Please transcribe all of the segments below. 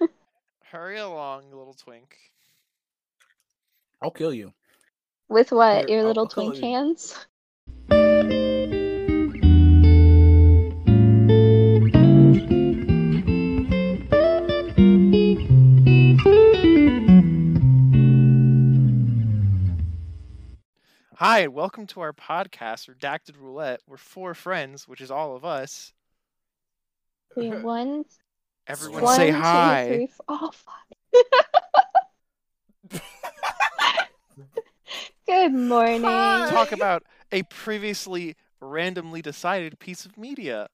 right. Hurry along, little twink. I'll kill you. With what? Here, Your I'll- little I'll twink you. hands? Hi, and welcome to our podcast, Redacted Roulette. We're four friends, which is all of us. We have one, Everyone one, say two, hi. three, Oh, fuck. Good morning. Talk about a previously randomly decided piece of media.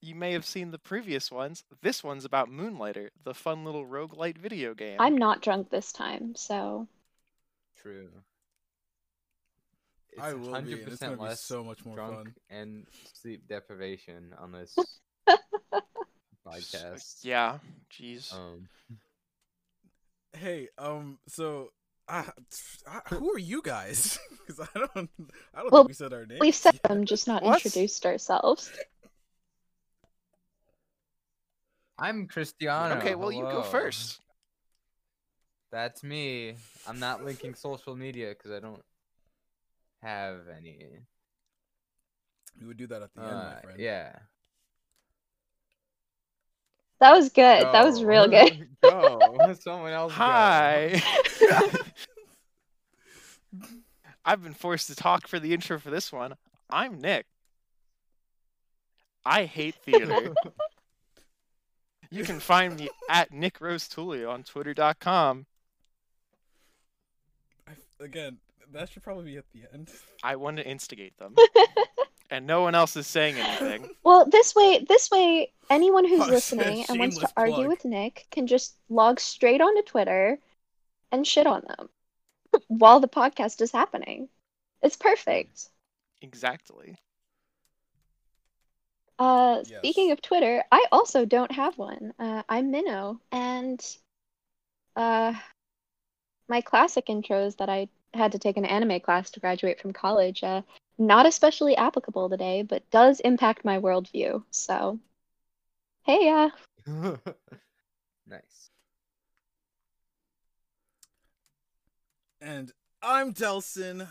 You may have seen the previous ones. This one's about Moonlighter, the fun little roguelite video game. I'm not drunk this time, so True. It's I will be. and It's 100% gonna be so much more drunk fun. and sleep deprivation on this podcast. Yeah, jeez. Um, Hey, um, so, uh, I, who are you guys? Because I don't, I don't Well, think we said our names. we've said yet. them, just not What? introduced ourselves. I'm Cristiano. okay, well, you go first. That's me. I'm not linking social media because I don't have any. We would do that at the end, my Uh, friend. yeah. That was good. That was real good. go. Someone else. Hi. I've been forced to talk for the intro for this one. I'm Nick. I hate theater. you can find me at Nick Rose Tulio on Twitter.com. Again, that should probably be at the end. I want to instigate them. And no one else is saying anything. Well, this way, this way, anyone who's Oh, listening and wants to shameless argue plug. with Nick can just log straight onto Twitter and shit on them while the podcast is happening. It's perfect. Exactly. Uh, Yes. speaking of Twitter, I also don't have one. Uh, I'm Minnow, and uh, my classic intros that I had to take an anime class to graduate from college, uh, not especially applicable today, but does impact my worldview. So, hey, uh, nice. And I'm Delson.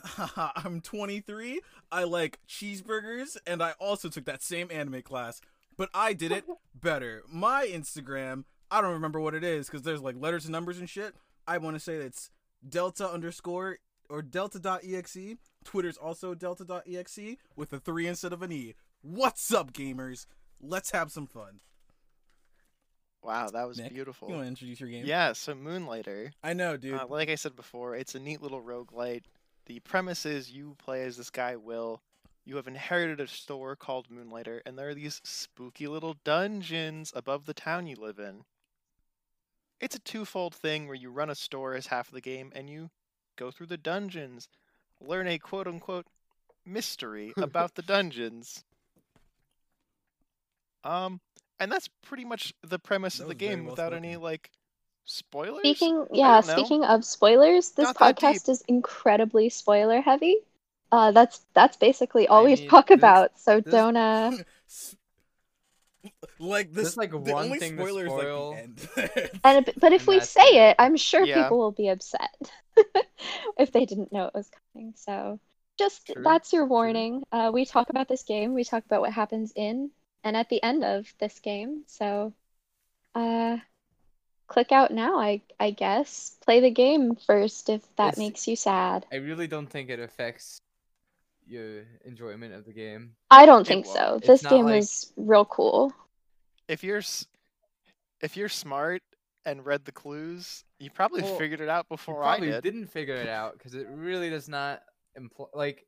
I'm 23. I like cheeseburgers, and I also took that same anime class, but I did it better. My Instagram, I don't remember what it is because there's like letters and numbers and shit. I want to say it's delta underscore or delta.exe. Twitter's also delta.exe with a three instead of an e. What's up, gamers? Let's have some fun. Wow, that was Nick, beautiful. You want to introduce your game? Yeah, so Moonlighter. I know, dude. Uh, like I said before, it's a neat little roguelite. The premise is you play as this guy, Will. You have inherited a store called Moonlighter, and there are these spooky little dungeons above the town you live in. It's a twofold thing where you run a store as half of the game, and you go through the dungeons, learn a quote unquote mystery about the dungeons. Um, and that's pretty much the premise That of the game well without any like spoilers. Speaking, yeah, speaking of spoilers, this Not podcast is incredibly spoiler heavy. Uh, that's that's basically all I we mean, talk this- about. So this- don't uh, S- like this, There's, like, the one only thing to spoiler is like the end. and but if And we say it. it, I'm sure Yeah. people will be upset if they didn't know it was coming. So just True, that's your warning. Uh, we talk about this game. We talk about what happens in and at the end of this game. So, uh, click out now. I I guess play the game first if that It's- makes you sad. I really don't think it affects your enjoyment of the game. I don't It think so. won't. It's This game like- was real cool. if you're if you're smart and read the clues, you probably Well, figured it out You before I did. didn't figure it out because it really does not imply like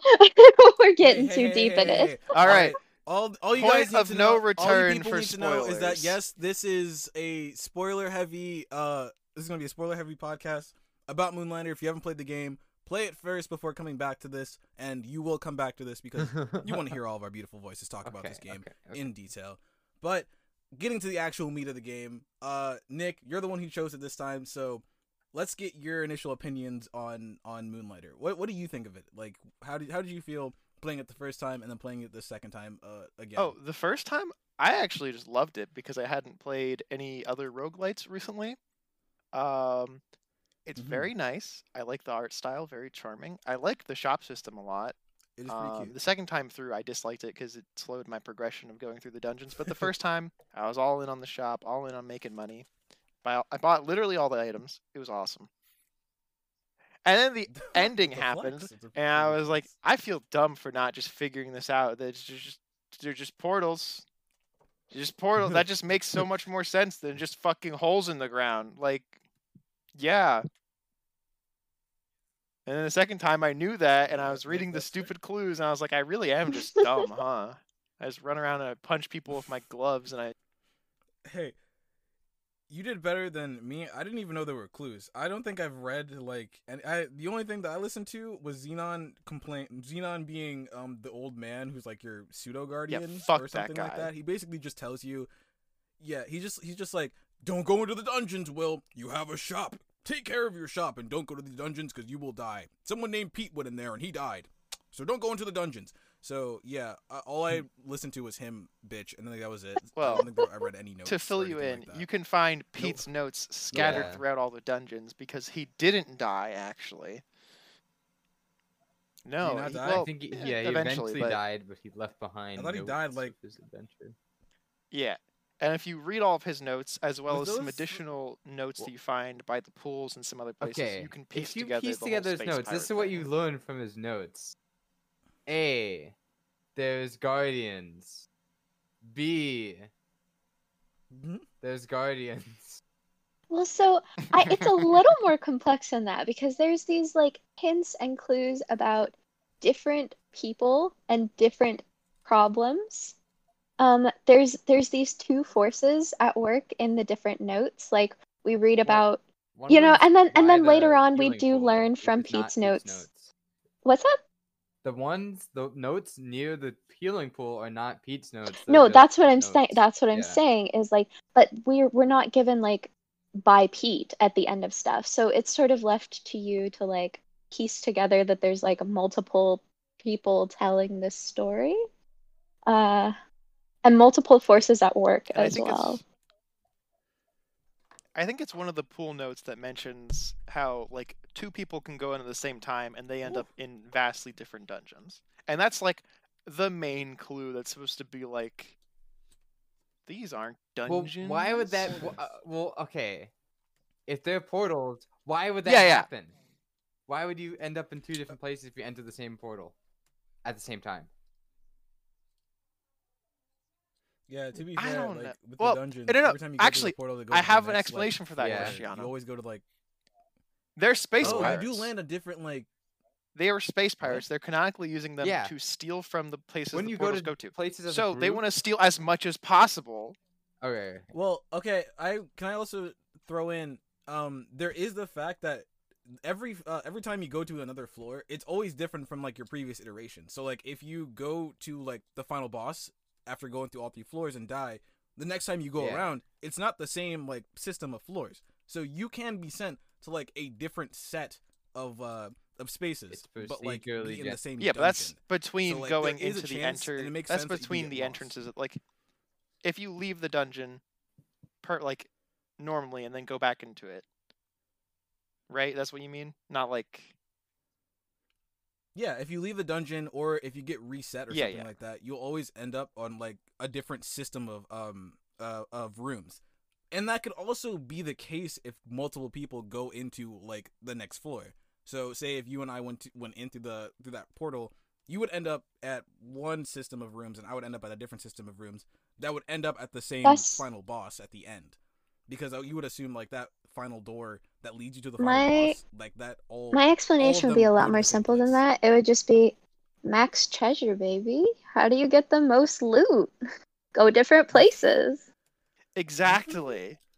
We're getting Hey, too hey, deep hey, in hey, it. hey. All right, All, all you Point guys need of to no know, all return people for need to know is that yes, this is a spoiler heavy. Uh, this is gonna be a spoiler heavy podcast about Moonlighter. If you haven't played the game, play it first before coming back to this, and you will come back to this because you want to hear all of our beautiful voices talk about this game okay, okay. in detail. But getting to the actual meat of the game, uh, Nick, you're the one who chose it this time, so let's get your initial opinions on on Moonlighter. What what do you think of it? Like, how did how did you feel playing it the first time and then playing it the second time uh, again. Oh, the first time I actually just loved it because I hadn't played any other roguelites recently. Um it's Mhm. very nice. I like the art style, very charming. I like the shop system a lot. it is pretty Um, cute. the second time through, I disliked it because it slowed my progression of going through the dungeons. But the first time, I was all in on the shop, all in on making money. I bought literally all the items. It was awesome. And then the ending The happened, flex. And I was like. I feel dumb for not just figuring this out. That just they're just portals. Just portal. that just makes so much more sense than just fucking holes in the ground. Like, yeah. And then the second time I knew that, and I was reading the stupid clues, and I was like, I really am just dumb, huh? I just run around and I punch people with my gloves, and I hey, you did better than me. I didn't even know there were clues. I don't think I've read like, and I the only thing that I listened to was Zenon complaint. Zenon being um the old man who's like your pseudo guardian fuck or that something like that. He basically just tells you, yeah, he just he's just like, don't go into the dungeons. Will you have a shop? Take care of your shop and don't go to the dungeons because you will die. Someone named Pete went in there and he died, so don't go into the dungeons. So yeah, uh, all I listened to was him bitch, and then that was it. Well, I Well, don't think there- I read any notes to fill you in, like you can find Pete's notes scattered Yeah. throughout all the dungeons because he didn't die actually. No, not he- well, I think he, eh, yeah, he eventually, but- died, but he left behind. I thought he died, like- his adventure. Yeah. And if you read all of his notes, as well Was as some those- additional notes Well- that you find by the pools and some other places, Okay, you can piece if you together piece the together whole his space notes, this pirate is what thing. you learn from his notes. A, there's guardians. B, Mhm. there's guardians. Well, so I, it's a little more complex than that because there's these like hints and clues about different people and different problems. Um, there's there's these two forces at work in the different notes. Like we read about One You know, and then- and then later on we do learn from Pete's notes. what's that? The ones, the notes near the healing pool are not Pete's notes. No, that's what I'm saying. That's what I'm Yeah. saying is like, but we're we're not given like by Pete at the end of stuff. So it's sort of left to you to like piece together that there's like multiple people telling this story. Uh and multiple forces at work And as think well. I think it's one of the pool notes that mentions how like two people can go in at the same time and they end Ooh. up in vastly different dungeons. And that's like the main clue that's supposed to be like these aren't Well, dungeons. why would that? w- Uh, well, okay. If they're portals, why would that Yeah, yeah. happen? Why would you end up in two different places if you enter the same portal at the same time? Yeah, to be I don't like know. with Well, the dungeons, no, no, every time you go actually, to the portal, to go I to the have an next, like, explanation for that, Yeah. floor, Cristiano. You always go to like. They're space oh, pirates. you do land a different like. They are space pirates. They're canonically using them Yeah. to steal from the places When the you go to go to. places So they want to steal as much as possible. Okay. Well, okay. I can I also throw in. Um, there is the fact that every uh, every time you go to another floor, it's always different from like your previous iteration. So like if you go to like the final boss after going through all three floors and die, the next time you go Yeah. around, it's not the same like system of floors. So you can be sent to like a different set of uh of spaces, It's but like procedurally be in the gen- same Yeah, but that's between So, like, going there is a into the chance, enter. it makes that's sense that between get the lost. entrances. Like, if you leave the dungeon, per like normally, and then go back into it, right? That's what you mean. Not like Yeah, if you leave the dungeon or if you get reset or Yeah, something yeah. like that, you'll always end up on like a different system of um uh, of rooms. And that could also be the case if multiple people go into like the next floor. So say if you and I went to, went into the through that portal, you would end up at one system of rooms and I would end up at a different system of rooms. That would end up at the same That's- final boss at the end. Because uh, you would assume like that final door that leads you to the final My- boss, like that all My explanation would be a lot more simple than that. It would just be max treasure, baby. How do you get the most loot? Go different places. exactly.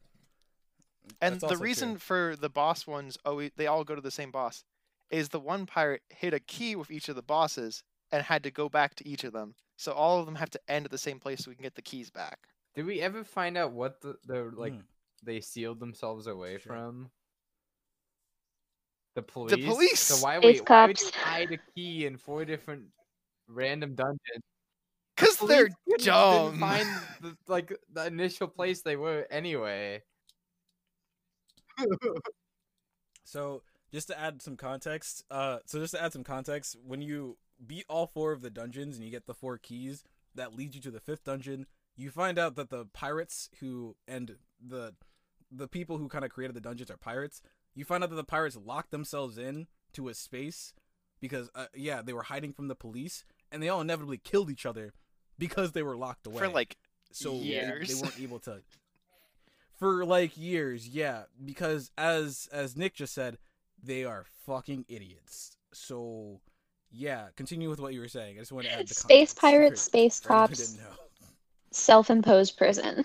And That's the also true. reason for the boss ones, always they all go to the same boss, is the one pirate hit a key with each of the bosses and had to go back to each of them. So all of them have to end at the same place so we can get the keys back. Did we ever find out what the, the like Mhm. they sealed themselves away Sure. from? The police. The police! So why Space wait? Why would you cops. hide a key in four different random dungeons? Because Police they're dumb. Didn't find the, like the initial place they were anyway. So just to add some context, uh, so just to add some context, when you beat all four of the dungeons and you get the four keys that lead you to the fifth dungeon, you find out that the pirates who and the the people who kind of created the dungeons are pirates. You find out that the pirates locked themselves in to a space because, uh, yeah, they were hiding from the police, and they all inevitably killed each other because they were locked away For like so they- They, years. weren't able to for like years yeah because as as nick just said they are fucking idiots so yeah continue with what you were saying i just want to add the Space pirates, for- space for cops, didn't know. self-imposed prison.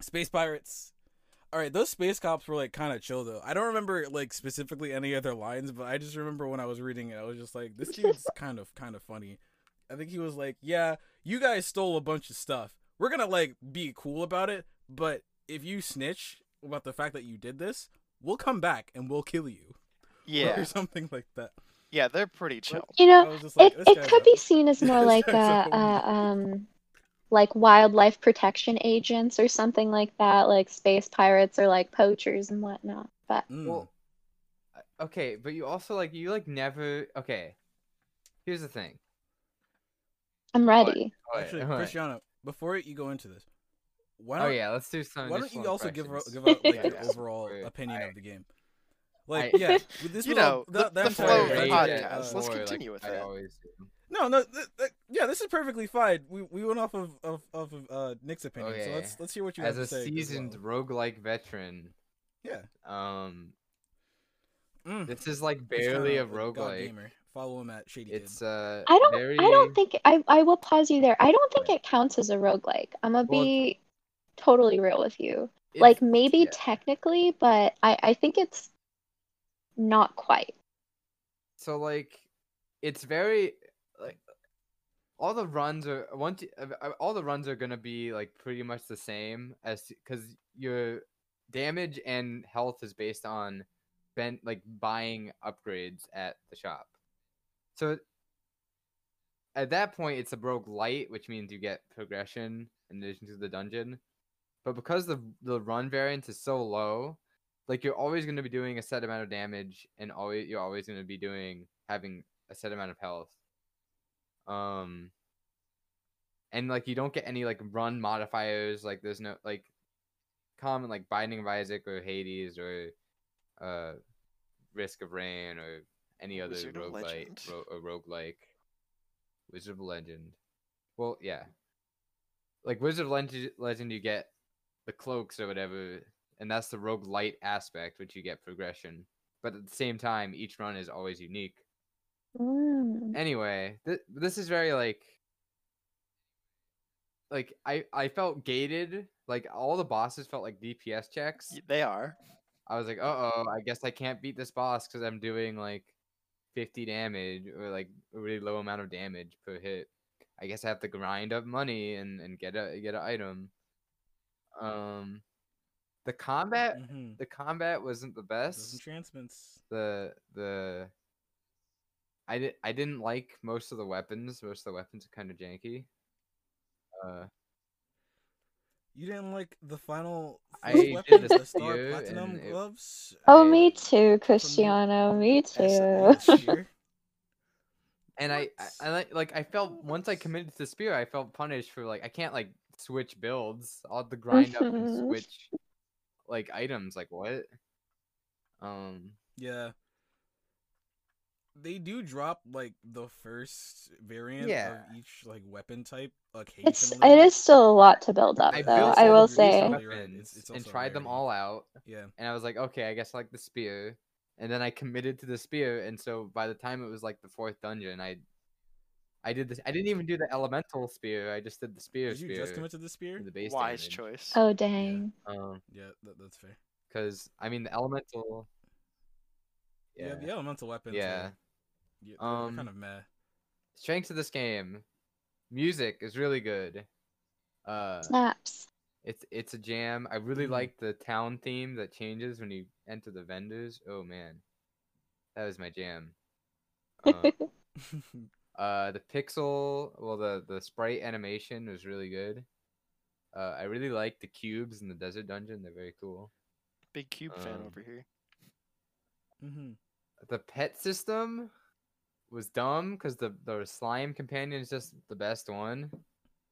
space pirates all right those space cops were like kind of chill though. I don't remember like specifically any other lines but i just remember when i was reading it i was just like this dude's kind of kind of funny. I think he was like yeah you guys stole a bunch of stuff. We're gonna like be cool about it but if you snitch about the fact that you did this we'll come back and we'll kill you. Yeah, or something like that. Yeah, they're pretty chill. You I know, was just like, it, this it could a- be seen as more like a, a a um like wildlife protection agents or something like that, like space pirates or like poachers and whatnot. But Mm. Well, okay, but you also like you like never. Okay, here's the thing. I'm What? ready. What? actually What? cristiano before you go into this why Oh don't yeah, let's do some. Why don't you also give impressions. give out like Yeah, your overall Wait, opinion I- of the game? Like I- yeah, with this You was all- know, the- the entire flow of the adventure, Rate podcast. uh, Let's more continue with I it. Always do. No, no, th- th- yeah, this is perfectly fine. We we went off of of, of uh, Nick's opinion, so let's let's hear what you As have a to say. as a seasoned well. roguelike veteran, yeah, um, mm. this is like barely a God roguelike. gamer. Follow him at Shady It's uh, I don't very. I don't think I I will pause you there. I don't think it counts as a roguelike. I'm gonna Well, be totally real with you. it's- Like maybe yeah. technically, but I I think it's not quite. So like, it's very like all the runs are once uh, uh, all the runs are gonna be like pretty much the same as because your damage and health is based on ben like buying upgrades at the shop. So at that point, it's a roguelite, which means you get progression in addition to the dungeon. But because the the run variance is so low, like you're always going to be doing a set amount of damage and always you're always going to be doing having a set amount of health um and like you don't get any like run modifiers like there's no like common like binding of isaac or hades or uh risk of rain or any other Wizard of roguelite Legend. ro- or roguelike. Wizard of legend. Well yeah. Like wizard of legend, legend you get the cloaks or whatever and that's the rogue light aspect which you get progression. But at the same time each run is always unique Mm. anyway th- this is very like like i i felt gated like all the bosses felt like dps checks They are. i was like uh-oh i guess i can't beat this boss because i'm doing like 50 damage or like a really low amount of damage per hit i guess i have to grind up money and and get a get an item um the combat Mhm. the combat wasn't the Those best entrancements. the the I did I didn't like most of the weapons. Most of the weapons are kind of janky. Uh, You didn't like the final I did weapon, the the star spear, platinum and it- gloves. Oh, I- me too, Cristiano. Me uh, too. and I, I I like like I felt once I committed to the spear, I felt punished for like I can't like switch builds. I'll have to grind up and switch like items. Like what? Um. Yeah. They do drop like the first variant Yeah. of each like weapon type It's occasionally. it is still a lot to build up, I though. I will say. weapons it's- it's and tried them all out. Yeah. and I was like, okay, I guess I like the spear. And then I committed to the spear, and so by the time it was like the fourth dungeon, I, I did this. I didn't even do the elemental spear. I just did the spear Did you spear. just commit to the spear? the base Wise damage. choice. Oh dang. Um, Yeah, that, that's fair. because I mean the elemental. Yeah, Yeah. the elemental weapons. Yeah. Yeah Um, kind of meh. Strengths of this game, music is really good. Uh, Snaps. it's it's a jam. I really Mhm. like the town theme that changes when you enter the vendors. Oh man, that was my jam. Um, Uh, the pixel, well, the the sprite animation was really good. Uh, I really like the cubes in the desert dungeon. They're very cool. Big cube fan Um, over here. Mm-hmm. The pet system was dumb because the the slime companion is just the best one.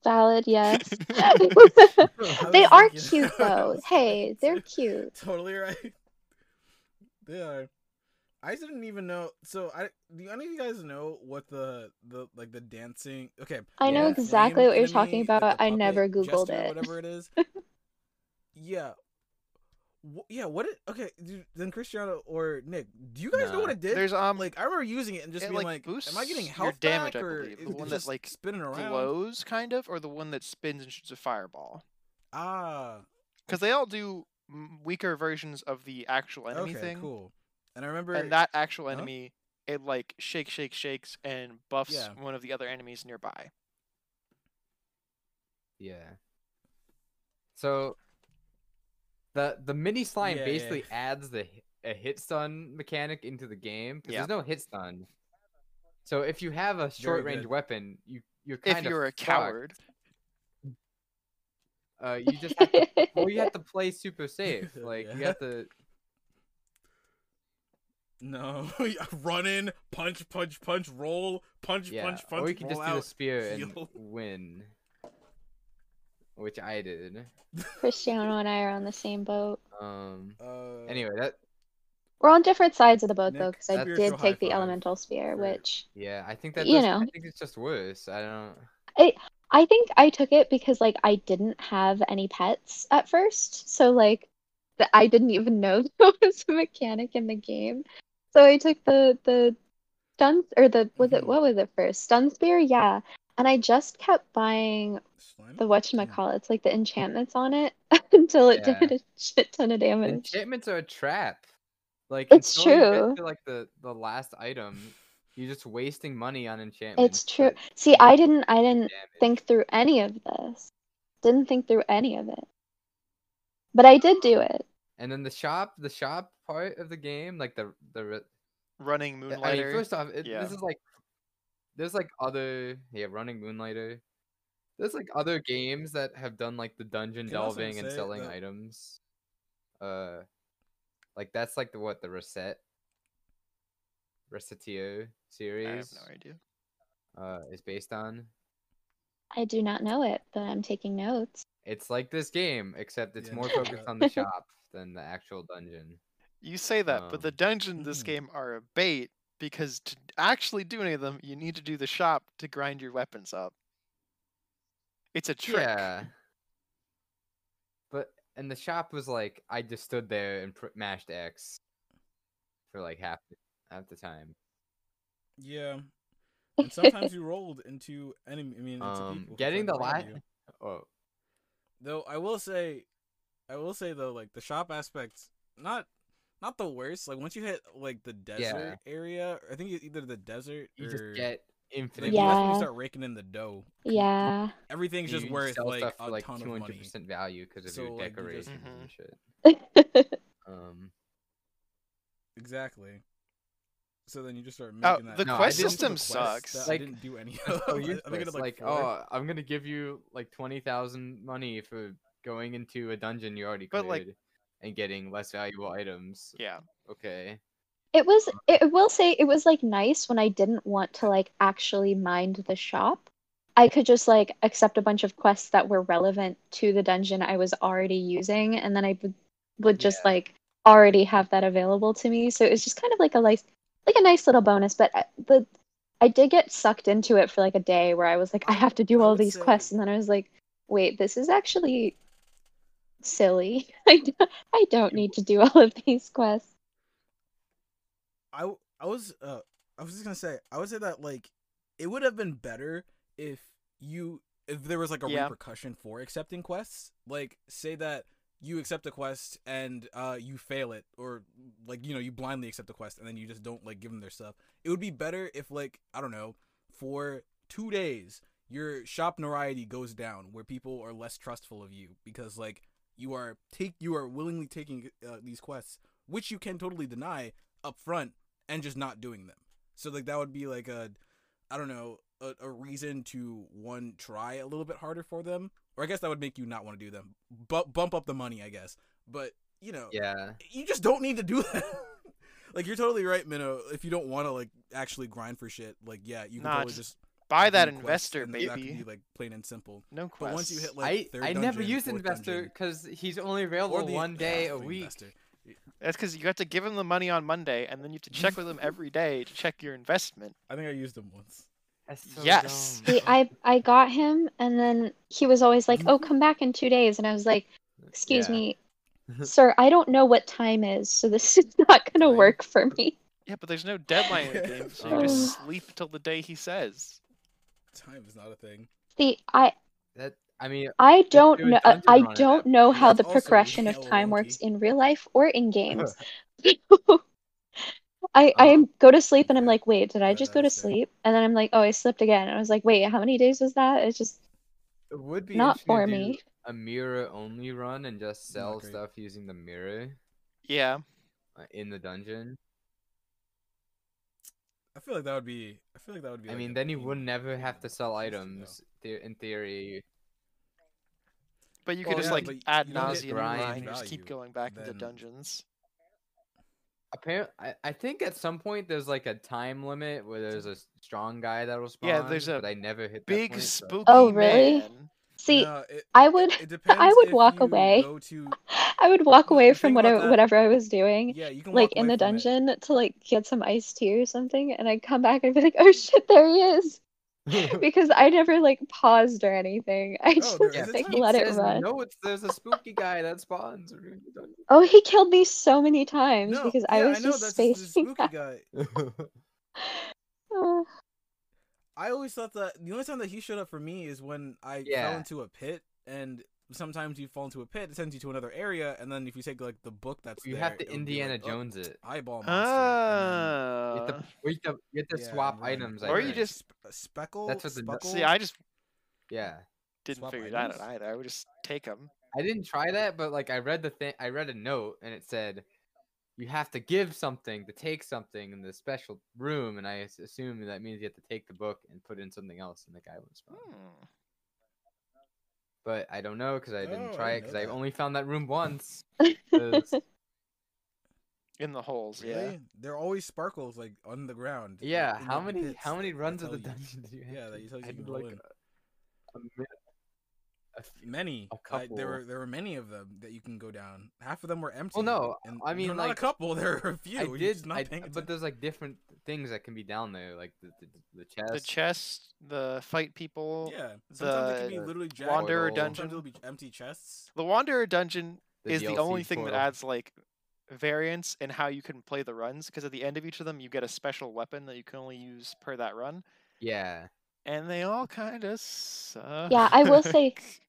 Valid, yes. They are thinking- cute I though. Hey, they're cute. Totally right. They are. I didn't even know. So, I do any of you guys know what the the like the dancing? Okay, I know Yeah. exactly what you're talking enemy, like about. the I never googled jester it. Whatever it is. yeah. Wh- yeah. What? It, okay. Do, then Cristiano or Nick, do you guys know what it did? There's um like I remember using it and just it, being like, like, "Am I getting boosts health your damage, back, I or believe. The is it one that, like, spinning around?" glows kind of, or the one that spins and shoots a fireball. Ah. Because they all do weaker versions of the actual enemy okay. thing, Cool. And I remember and that actual Huh? enemy it like shakes, shakes, shakes, and buffs Yeah. one of the other enemies nearby. Yeah. So the the mini slime Yeah, yeah. basically adds the a hit stun mechanic into the game because Yeah. there's no hit stun. So if you have a short range weapon, you you're If kind of you're a coward, Uh, you just have to, well, you have to play super safe. Like you have to. No, run in, punch, punch, punch, roll, punch, Yeah, punch, punch, or you can just roll do the out. spear and win, which I did. Cristiano and I are on the same boat. Um. Uh, Anyway, that We're on different sides of the boat though, because I did take the five elemental spear, for- which yeah, I think that You just, know. I think it's just worse. I don't. I I think I took it because like I didn't have any pets at first, so like th- I didn't even know there was a mechanic in the game. So I took the the stun or the was it Mhm. what was it first? Stun spear, yeah. And I just kept buying slime? the whatchamacallits, like the enchantments on it until it Yeah. did a shit ton of damage. Enchantments are a trap. Like It's until you get true. to, like the the last item, you're just wasting money on enchantments. It's true. for See, I didn't I didn't damage. think through any of this. Didn't think through any of it. But I did do it. And then the shop, the shop part of the game, like the the. re- running I mean, first off, it, yeah. this is like, there's like other yeah, running moonlighter. There's like other games that have done like the dungeon Can delving and selling that- items. Uh, like that's like the what the reset, Recettear I have series. no idea. Uh, is based on. I do not know it, but I'm taking notes. It's like this game, except it's Yeah, more focused out. on the shop than the actual dungeon. You say that, but the Um, dungeons in this mhm. game are a bait because to actually do any of them, you need to do the shop to grind your weapons up. It's a trick. Yeah. But and the shop was like I just stood there and pr- mashed X for like half the, half the time. Yeah. And sometimes you rolled into enemy. I mean, into Um, people getting the to rob la- you. Oh, Though I will say, I will say though, like the shop aspects, not not the worst. Like once you hit like the desert area, I think either the desert you or just get infinite. Yeah. that's when you start raking in the dough. Yeah. Everything's just you worth sell like stuff a for like ton two of hundred money. percent value because of So, your like, you just- decorations and shit. Um, Exactly. So then you just start Oh, making that. the No, quest system Most the sucks. that I didn't do any. That's so of. I- I think I did, useless. Like, four. oh, I'm gonna give you like twenty thousand money for going into a dungeon you already But, like- cleared and getting less valuable items. Yeah. Okay. It was it will say it was like nice when I didn't want to like actually mind the shop. I could just like accept a bunch of quests that were relevant to the dungeon I was already using and then I would would just Yeah. like already have that available to me. So it was just kind of like a nice like a nice little bonus, but the I did get sucked into it for like a day where I was like I I- have to do all these say- quests and then I was like wait, this is actually silly. I don't, I don't need to do all of these quests. I w- I was uh I was just gonna say I would say that like it would have been better if you if there was like a Yeah. repercussion for accepting quests. Like say that you accept a quest and uh you fail it or like you know you blindly accept a quest and then you just don't like give them their stuff. It would be better if like I don't know for 2 days your shop notoriety goes down where people are less trustful of you because like you are take you are willingly taking uh, these quests which you can totally deny up front and just not doing them. So like that would be like a I don't know, a, a reason to one try a little bit harder for them, or I guess that would make you not want to do them. Bu- bump up the money, I guess. But you know, Yeah. you just don't need to do that. like you're totally right, Minnow. If you don't want to like actually grind for shit, like yeah, you can Nah, totally just just Buy that investor, and then That baby. can be like plain and simple. No But quest. once you hit like I third I never dungeon, used fourth investor because he's only available the- one day ah, a week. investor. That's because you have to give him the money on Monday, and then you have to check with him every day to check your investment. I think I used him once. So Yes. See, I I got him, and then he was always like, "Oh, come back in two days," and I was like, "Excuse Yeah. me, sir, I don't know what time is, so this is not gonna work for me." Yeah, but there's no deadline in the game, so you just sleep till the day he says. Time is not a thing. See, I That I mean, I don't know. I don't that know how the That's also progression of time works in real life or in games. I I Um, go to sleep and I'm like, wait, did I just go to sleep? And then I'm like, oh, I slept again. And I was like, wait, how many days was that? It's just it would be not for me. a mirror only run and just sell stuff using the mirror Yeah, uh, in the dungeon. I feel like that would be. I feel like that would be. I like, mean, then you would never have to sell items. The- In theory, but you Well, could just yeah, like but you ad don't get nauseum grind grind, just keep going back into then- dungeons. apparently, I, I think at some point there's like a time limit where there's a strong guy that'll spawn. Yeah, there's a but I never hit that Big point, so- spooky Oh, really? man. See, No, it, I would I would walk away. To, I would walk away from thing about whatever I was doing, yeah, you can like in the from it. dungeon to like get some iced tea or something, and I'd come back and be like, oh shit, there he is. Because I never like paused or anything. I Oh, just like let it run. No, it's there's a spooky guy that spawns. the dungeon." Oh, he killed me so many times No, because yeah, I was know just that's the spacing. spooky guy. Uh, I always thought that the only time that he showed up for me is when I fell into a pit, and sometimes you fall into a pit, it sends you to another area, and then if you take like the book that's you there, have to Indiana like, oh, Jones it. eyeball monster. You have to, you have to, you have to and swap yeah, and items. like, I Or you think. just- uh, speckle. That's what the- speckle? See, I just yeah. didn't Swap figure that out either. I would just take them. I didn't try that, but like I read the thing, I read a note and it said you have to give something to take something in the special room, and I assume that means you have to take the book and put in something else, and the guy would spawn. Hmm. But I don't know because I didn't Oh, I try it because know I only found that room once. In the holes, yeah. There are always sparkles like on the ground. yeah, in how the many pits how many runs of tell the you. dungeon did you have? Yeah, that you tell you I you did can like a, a mi- a few- Many. a A I- there were there were many of them that you can go down. Half of them were empty. Well, no, and, I mean, no, not a couple. There are a few. I you're did, not I, but there's like different things that can be down there, like the the, the chest. The chest, the fight people. yeah. Sometimes it can be the literally jagged. Wanderer Portal. Sometimes dungeon. it'll be empty chests. The Wanderer dungeon is the only thing that adds like variance in how you can play the runs because at the end of each of them you get a special weapon that you can only use per that run Yeah, and they all kind of suck. Yeah, I will say- You're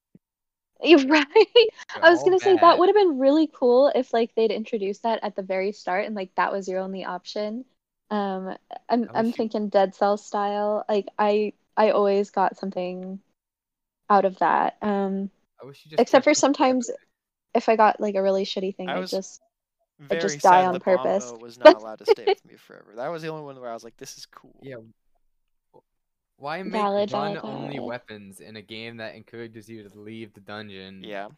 right. they're I was gonna say that would have been really cool if like they'd introduced that at the very start and like that was your only option. Um, I'm I I'm wish you- thinking Dead Cell style. Like I I always got something out of that. Um, I wish you just except for sometimes separate. if I got like a really shitty thing, I I was- just Very just die on purpose. Was not allowed to stay with me forever. That was the only one where I was like, "This is cool." Yeah. Why make Valid, run valid, only valid. weapons in a game that encourages you to leave the dungeon Yeah.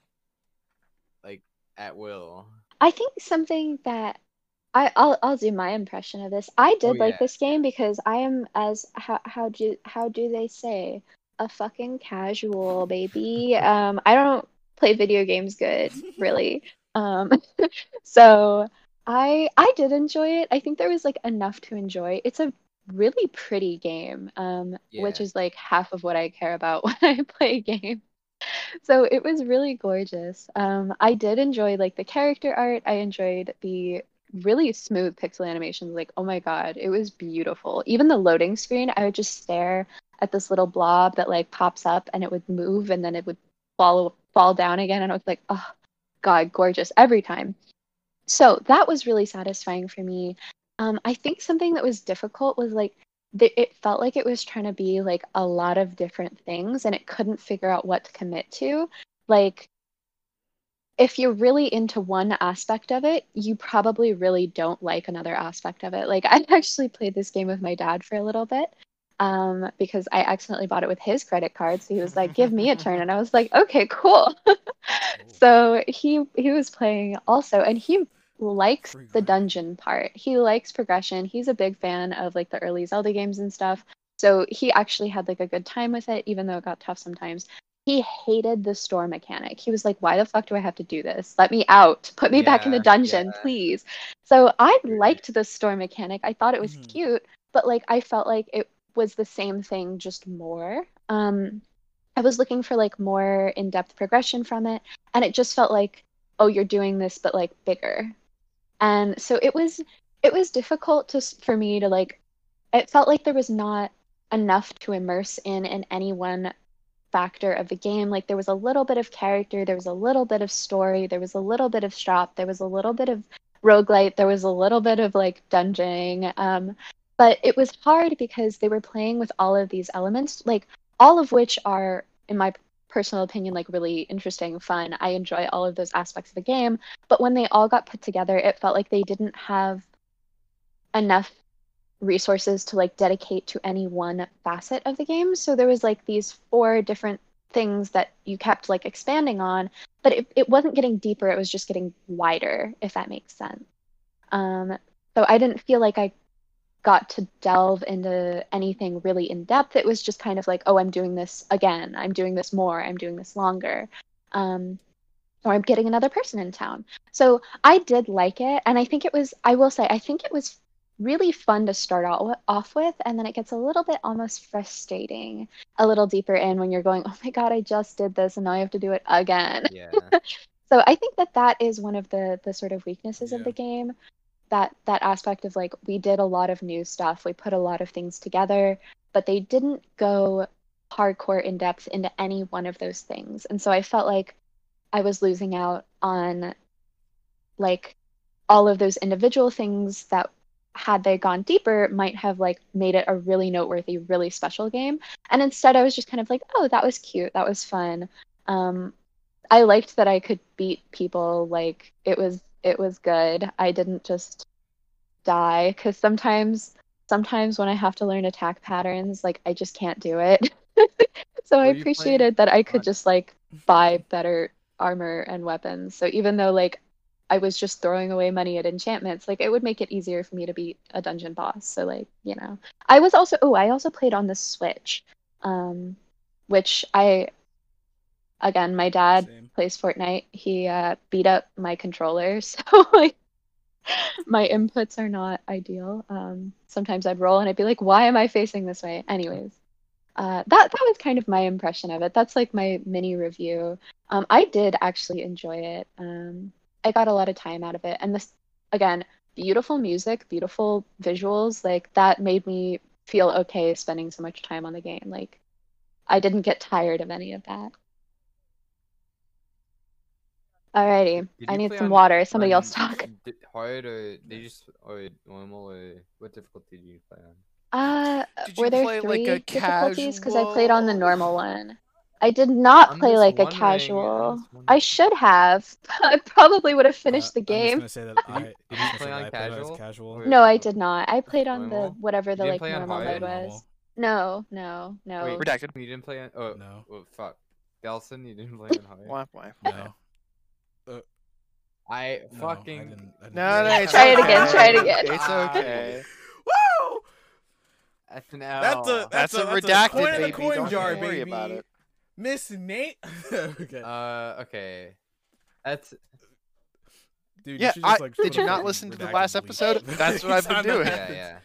Like at will? I think something that I I'll I'll do my impression of this. I did Oh, like yeah. this game because I am as how how do how do they say a fucking casual baby. Um, I don't play video games good, really. Um, so I I did enjoy it. I think there was like enough to enjoy. It's a really pretty game, um, which is like half of what I care about when I play a game. So it was really gorgeous. Um, I did enjoy like the character art. I enjoyed the really smooth pixel animations. Like, oh my God, it was beautiful. Even the loading screen, I would just stare at this little blob that like pops up and it would move and then it would fall fall down again. And I was like, oh God, gorgeous every time. So that was really satisfying for me. Um, I think something that was difficult was like th- it felt like it was trying to be like a lot of different things and it couldn't figure out what to commit to. Like, if you're really into one aspect of it, you probably really don't like another aspect of it. Like, I actually played this game with my dad for a little bit. um, because I accidentally bought it with his credit card. So he was like, "Give me a turn," and I was like, "Okay, cool." so he he was playing also, and he likes the dungeon part. He likes progression. He's a big fan of like the early Zelda games and stuff. So he actually had like a good time with it, even though it got tough sometimes. He hated the store mechanic. He was like, "Why the fuck do I have to do this? Let me out. Put me back in the dungeon, yeah. please." So I liked the store mechanic. I thought it was Mhm. cute, but like I felt like it was the same thing, just more. Um, I was looking for like more in-depth progression from it, and it just felt like, oh, you're doing this, but like bigger. And so it was it was difficult to for me to like. It felt like there was not enough to immerse in in any one factor of the game. Like there was a little bit of character, there was a little bit of story, there was a little bit of shop, there was a little bit of roguelite, there was a little bit of like dungeoning. Um, but it was hard because they were playing with all of these elements, like all of which are, in my personal opinion, like really interesting, fun. I enjoy all of those aspects of the game. But when they all got put together, it felt like they didn't have enough resources to like dedicate to any one facet of the game. So there was like these four different things that you kept like expanding on, but it, it wasn't getting deeper, it was just getting wider, if that makes sense. Um, so I didn't feel like I got to delve into anything really in depth. It was just kind of like, oh, I'm doing this again, I'm doing this more, I'm doing this longer. Um, or I'm getting another person in town. So I did like it, and I think it was, I will say, I think it was really fun to start out off with, and then it gets a little bit almost frustrating a little deeper in when you're going, oh my god, I just did this, and now I have to do it again. Yeah. So I think that that is one of the the sort of weaknesses of the game. That that aspect of like we did a lot of new stuff, we put a lot of things together, but they didn't go hardcore in depth into any one of those things. And so I felt like I was losing out on like all of those individual things that had they gone deeper might have like made it a really noteworthy, really special game. And instead I was just kind of like, oh, that was cute, that was fun. Um, I liked that I could beat people. Like it was it was good. I didn't just die because sometimes sometimes when I have to learn attack patterns, like I just can't do it. so I Were playing appreciated that I could just like buy better armor and weapons. So even though like I was just throwing away money at enchantments, like it would make it easier for me to beat a dungeon boss. So like, you know. I was also oh, I also played on the Switch. Um which I again, my dad Same. plays Fortnite. He uh, beat up my controller, so like my inputs are not ideal. Um, sometimes I'd roll and I'd be like, "Why am I facing this way?" Anyways, uh, that that was kind of my impression of it. That's like my mini review. Um, I did actually enjoy it. Um, I got a lot of time out of it, and this again, beautiful music, beautiful visuals. Like that made me feel okay spending so much time on the game. Like I didn't get tired of any of that. Alrighty, Did I you need play some on- water. Somebody on else talk. d- Hard or they just or normal or what difficulty do you play on? Uh, Did you were there play, like, three a difficulties? Because I played on the casual? normal one. I did not I'm play just like a wondering- I'm casual. just I should have. I probably would have finished Uh, the game. I'm just gonna say that Did I, you- I'm just play gonna on that I played as casual? casual. Or- No, I did not. I played on the Normal? whatever the You didn't like play on normal hard? mode Normal. was. No, no, no. Wait, Redacted. You didn't play on. Oh No. oh, fuck. Delson, you didn't play on hard. Wah, wah. No. I No, I fucking. didn't- I didn't No, play no, Try it again, try it again. It's okay. Woo! That's an L. That's a That's a that's redacted, coin in the baby. coin Don't jar, worry baby. about it. Miss Nate. okay, Uh, okay. That's dude. Yeah, you should I, just, like, did you not listen to the last bleep. episode? That's what I've been doing. yeah, yeah.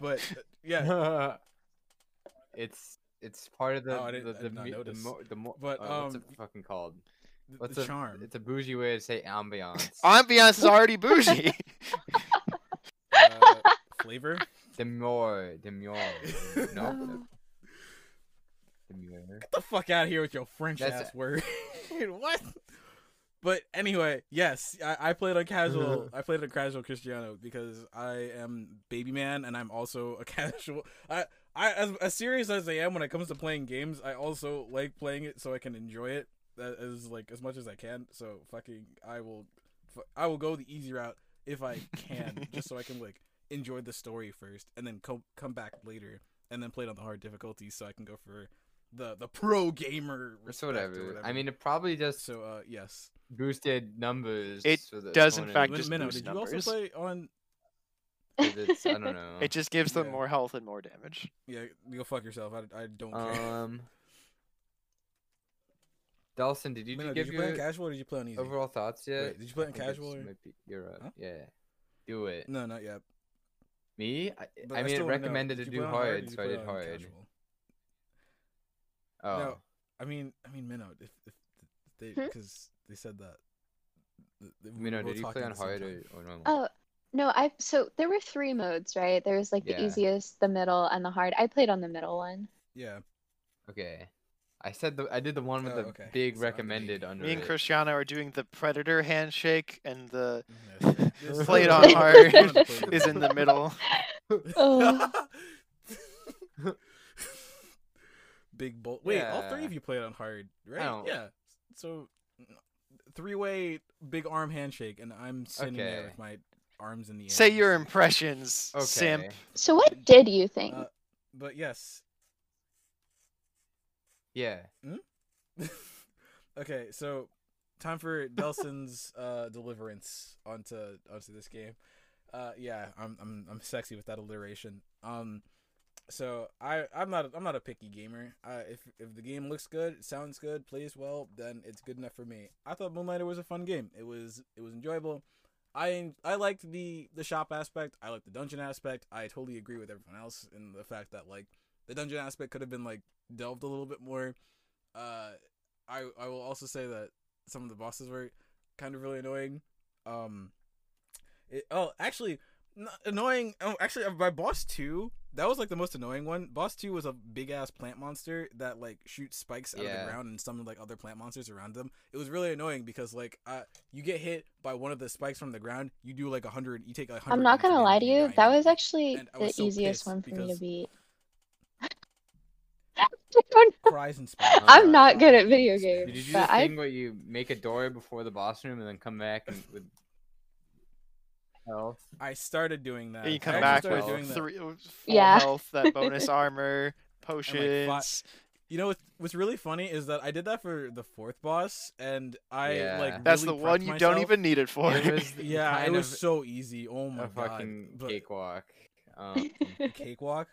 But uh, yeah, it's it's part of the Oh, I didn't- the I the, did not mu- the, mo- the mo- But, uh, what's um, it fucking called? The, What's the a charm. It's a bougie way to say ambiance. Ambiance is already bougie. uh, flavor. Demure, demure. no. Demure. Get the fuck out of here with your French That's- ass word. what? But anyway, yes, I, I played on casual. I played on casual Cristiano because I am baby man, and I'm also a casual. I, I as, as serious as I am when it comes to playing games, I also like playing it so I can enjoy it a- as like as much as I can. So fucking, I will, fu- I will go the easy route if I can, just so I can like enjoy the story first, and then co- come back later and then played on the hard difficulty so I can go for the the pro gamer. It's respect or whatever. I mean, it probably just so uh yes. boosted numbers. It for the does in fact just Minnow, boost did you also play on? 'cause it's- I don't know. It just gives them Yeah. more health and more damage. Yeah, you go fuck yourself. I, I don't care. um, Delson, did you Minnow, give did you play on your cashal or did you play on easy? overall thoughts yet? Wait, did you play on I think it's casual? Or... might be- You're up. Huh? Yeah, do it. No, not yet. Me? I, But I mean, it still wanna know, recommended to do hard hard, so I did hard. casual? Oh, No, I mean, I mean, Minnow, if if, if they Hmm? because they said that. th- th- we Minnow, did you play on hard or, or normal? Oh no, I so there were three modes, right? There was like the Yeah. easiest, the middle, and the hard. I played on the middle one. Yeah. Okay. I said the I did the one with Oh, the okay. big So recommended big- under Me and it. Cristiano are doing the predator handshake, and the Yes. Played on hard is in the middle. Oh. Big bolt. Wait, all three of you played on hard, right? Yeah. So, three-way big arm handshake, and I'm sitting there with my arms in the air. Say your impressions, Okay. simp. So what did you think? Uh, but yes. Yeah. okay, so time for Delson's uh, deliverance onto onto this game. Uh, yeah, I'm I'm I'm sexy with that alliteration. Um, so I I'm not I'm not a picky gamer. I, if if the game looks good, sounds good, plays well, then it's good enough for me. I thought Moonlighter was a fun game. It was it was enjoyable. I I liked the the shop aspect. I liked the dungeon aspect. I totally agree with everyone else in the fact that like the dungeon aspect could have been like delved a little bit more. Uh, I I will also say that some of the bosses were kind of really annoying. Um, it, oh, actually, not annoying. Oh, actually, uh, by boss two, that was like the most annoying one. Boss two was a big ass plant monster that like shoots spikes out of the ground and summon like other plant monsters around them. It was really annoying because like uh, you get hit by one of the spikes from the ground, you do like a hundred, you take like. 100 I'm not gonna lie to you you. That was actually the was so easiest one for me to beat. Cries and spikes. I'm not good at video games, Did you do but the I thing where you make a door before the boss room and then come back and with health? I started doing that. And you I come actually back started with doing that. three full Yeah. health, that bonus armor, potions. You know what's, what's really funny is that I did that for the fourth boss, and I Yeah. like That's really the one prepped you don't myself. even need it for. It was Yeah, it kind was of so easy. Oh my a god, fucking But- cakewalk. Um, cakewalk.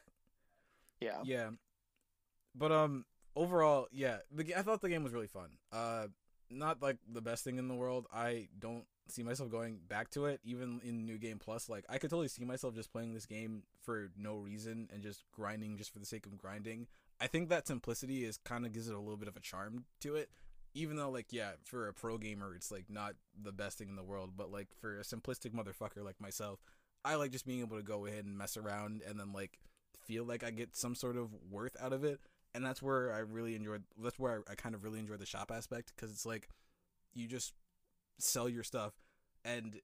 yeah. Yeah, but um, overall, yeah, the I thought the game was really fun. Uh, not like the best thing in the world. I don't see myself going back to it, even in New Game Plus. Like, I could totally see myself just playing this game for no reason and just grinding just for the sake of grinding. I think that simplicity is kind of gives it a little bit of a charm to it. Even though, like, yeah, for a pro gamer, it's like not the best thing in the world, but like for a simplistic motherfucker like myself, I like just being able to go ahead and mess around and then like feel like I get some sort of worth out of it. And that's where I really enjoyed. That's where I, I kind of really enjoyed the shop aspect because it's like you just sell your stuff, and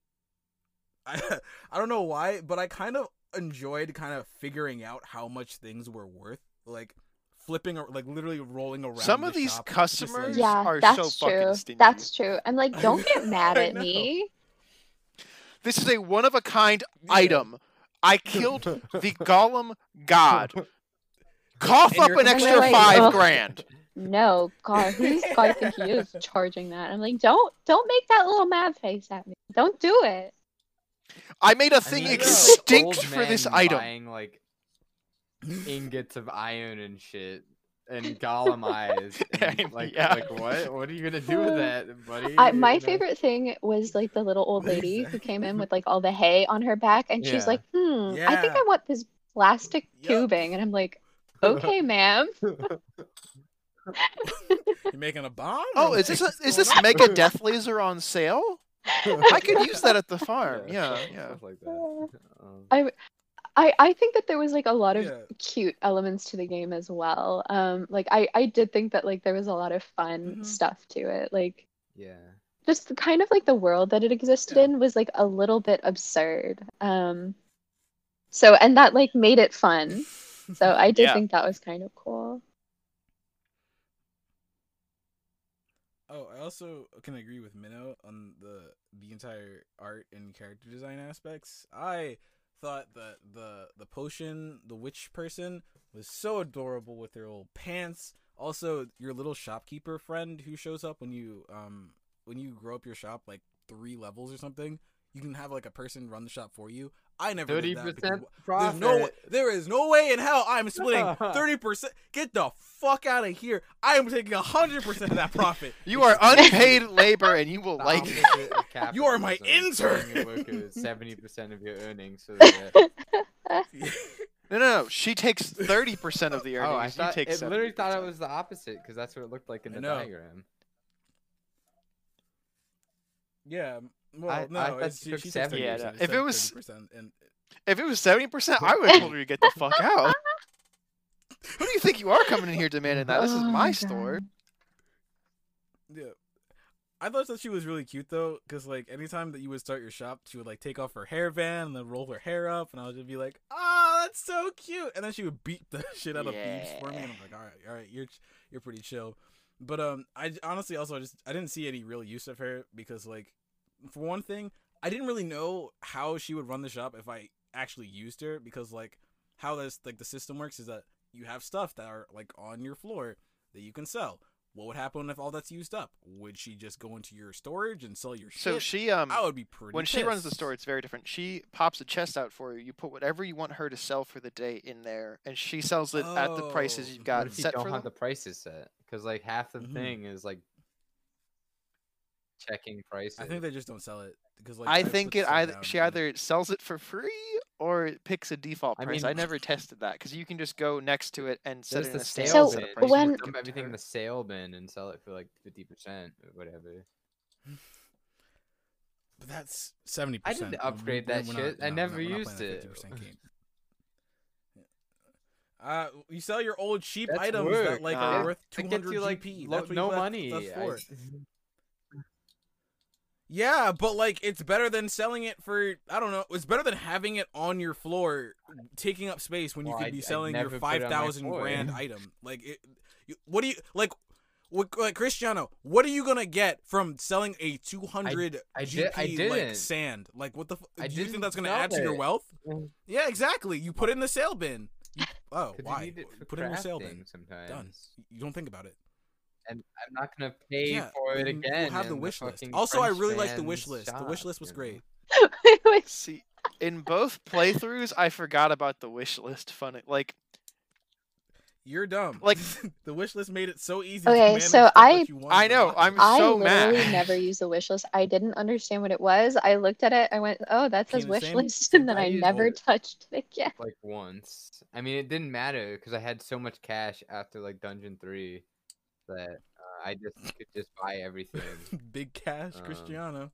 I I don't know why, but I kind of enjoyed kind of figuring out how much things were worth, like flipping or like literally rolling around. Some of the these shop, just, like- customers yeah, are that's so fucking true. stingy. That's true. I'm like, don't get mad at me. This is a one of a kind Yeah. item. I killed the Golem God. Cough up an extra wait, five ugh. grand. No, God, who's God think he is charging that? I'm like, don't don't make that little mad face at me. Don't do it. I made a thing mean, you like, extinct for this men item. Buying like ingots of iron and shit and golem eyes. And, And- like, yeah. like what? What are you gonna do with that, buddy? I, my You know? favorite thing was like the little old lady who came in with like all the hay on her back, and she's like, "Hmm, I think I want this plastic Yup. tubing," and I'm like, "Okay, ma'am." You're making a bomb? Oh, is this a, is this on? Mega Death Laser on sale? I could use that at the farm. Yeah, stuff- yeah. Stuff like that. Um, I, I think that there was like a lot of Yeah. cute elements to the game as well. Um, like I, I did think that like there was a lot of fun Mhm. stuff to it. Like yeah. just the kind of like the world that it existed Yeah. in was like a little bit absurd. Um, so and that like made it fun. So I did Yeah. think that was kind of cool. Oh, I also can agree with Minnow on the the entire art and character design aspects. I thought that the the potion, the witch person, was so adorable with their old pants. Also, your little shopkeeper friend who shows up when you um when you grow up your shop like three levels or something. You can have like a person run the shop for you. I never Thirty did that because percent There's profit. no way, there is no way in hell I'm splitting 30%. Get the fuck out of here. I am taking 100% of that profit. You are unpaid labor, and you will like it. You are my capitalism, your intern. Seventy percent of your earnings. So No, no, no. She takes thirty percent of the earnings. oh, I you thought take it literally thought it was the opposite because that's what it looked like in the diagram. yeah. Well, I- no, I thought it's, she, she takes 70. 30%. Yeah, no. If it was- 30%, and If it was seventy percent, I would have told her to get the fuck out. Who do you think you are coming in here demanding that? This is Oh my my store. God. yeah. I thought that she was really cute though, because like anytime that you would start your shop, she would like take off her hairband and then roll her hair up, and I would just be like, "Oh, that's so cute!" And then she would beat the shit out of Phoebes for me, and I'm like, "All right, all right, you're you're pretty chill." But um, I honestly also just I didn't see any real use of her because like, for one thing, I didn't really know how she would run the shop if I actually used her because like how this like the system works is that you have stuff that are like on your floor that you can sell. What would happen if all that's used up? Would she just go into your storage and sell your So shit? she um I would be pretty. when she runs the store, it's very different. She pops a chest out for you. You put whatever you want her to sell for the day in there, and she sells it at the prices Oh. you've What got if you set don't for have them. the prices set? Because like half the Mhm. thing is like checking prices. I think they just don't sell it because like I think it stuff either she and- either sells it for free or it picks a default price. I, mean- never tested that because you can just go next to it and set There's it in the a sale stand So, set a bin. price when- and can dump everything in the sale bin and sell it for like fifty percent or whatever. But that's seventy percent. I didn't upgrade that shit. I never used it. Uh, you sell your old cheap That's items that like Nah. are worth That two gets hundred you like GP. lo- That's what no you, that's- money. That's I- for. Yeah, but like it's better than selling it for I don't know. It's better than having it on your floor, taking up space when you could I'd- be selling your five it thousand grand item. Like, it, you, what do you like? What, like Cristiano, what are you gonna get from selling a two hundred I GP did- I like sand? Like, what the? F- I do you think that's gonna add to your wealth? Mm. Yeah, exactly. You put it in the sale bin. You, oh, why? You need it for Put it in your sale bin. sometimes. Done. You don't think about it. And I'm not gonna pay Yeah, for it you- you again. have the in wish list. fucking Also, I really like the wish list. The wish list was great. See, in both playthroughs, I forgot about the wish list. Funny, like You're dumb. Like- the wish list made it so easy. Okay, manage so I- I know. I'm I so literally mad. never used the wish list. I didn't understand what it was. I looked at it. I went, "Oh, that says wish same- list," and then I I never it. touched it again. like once. I mean, it didn't matter because I had so much cash after like Dungeon Three that uh, I just could just buy everything. Big cash, Um, Cristiano.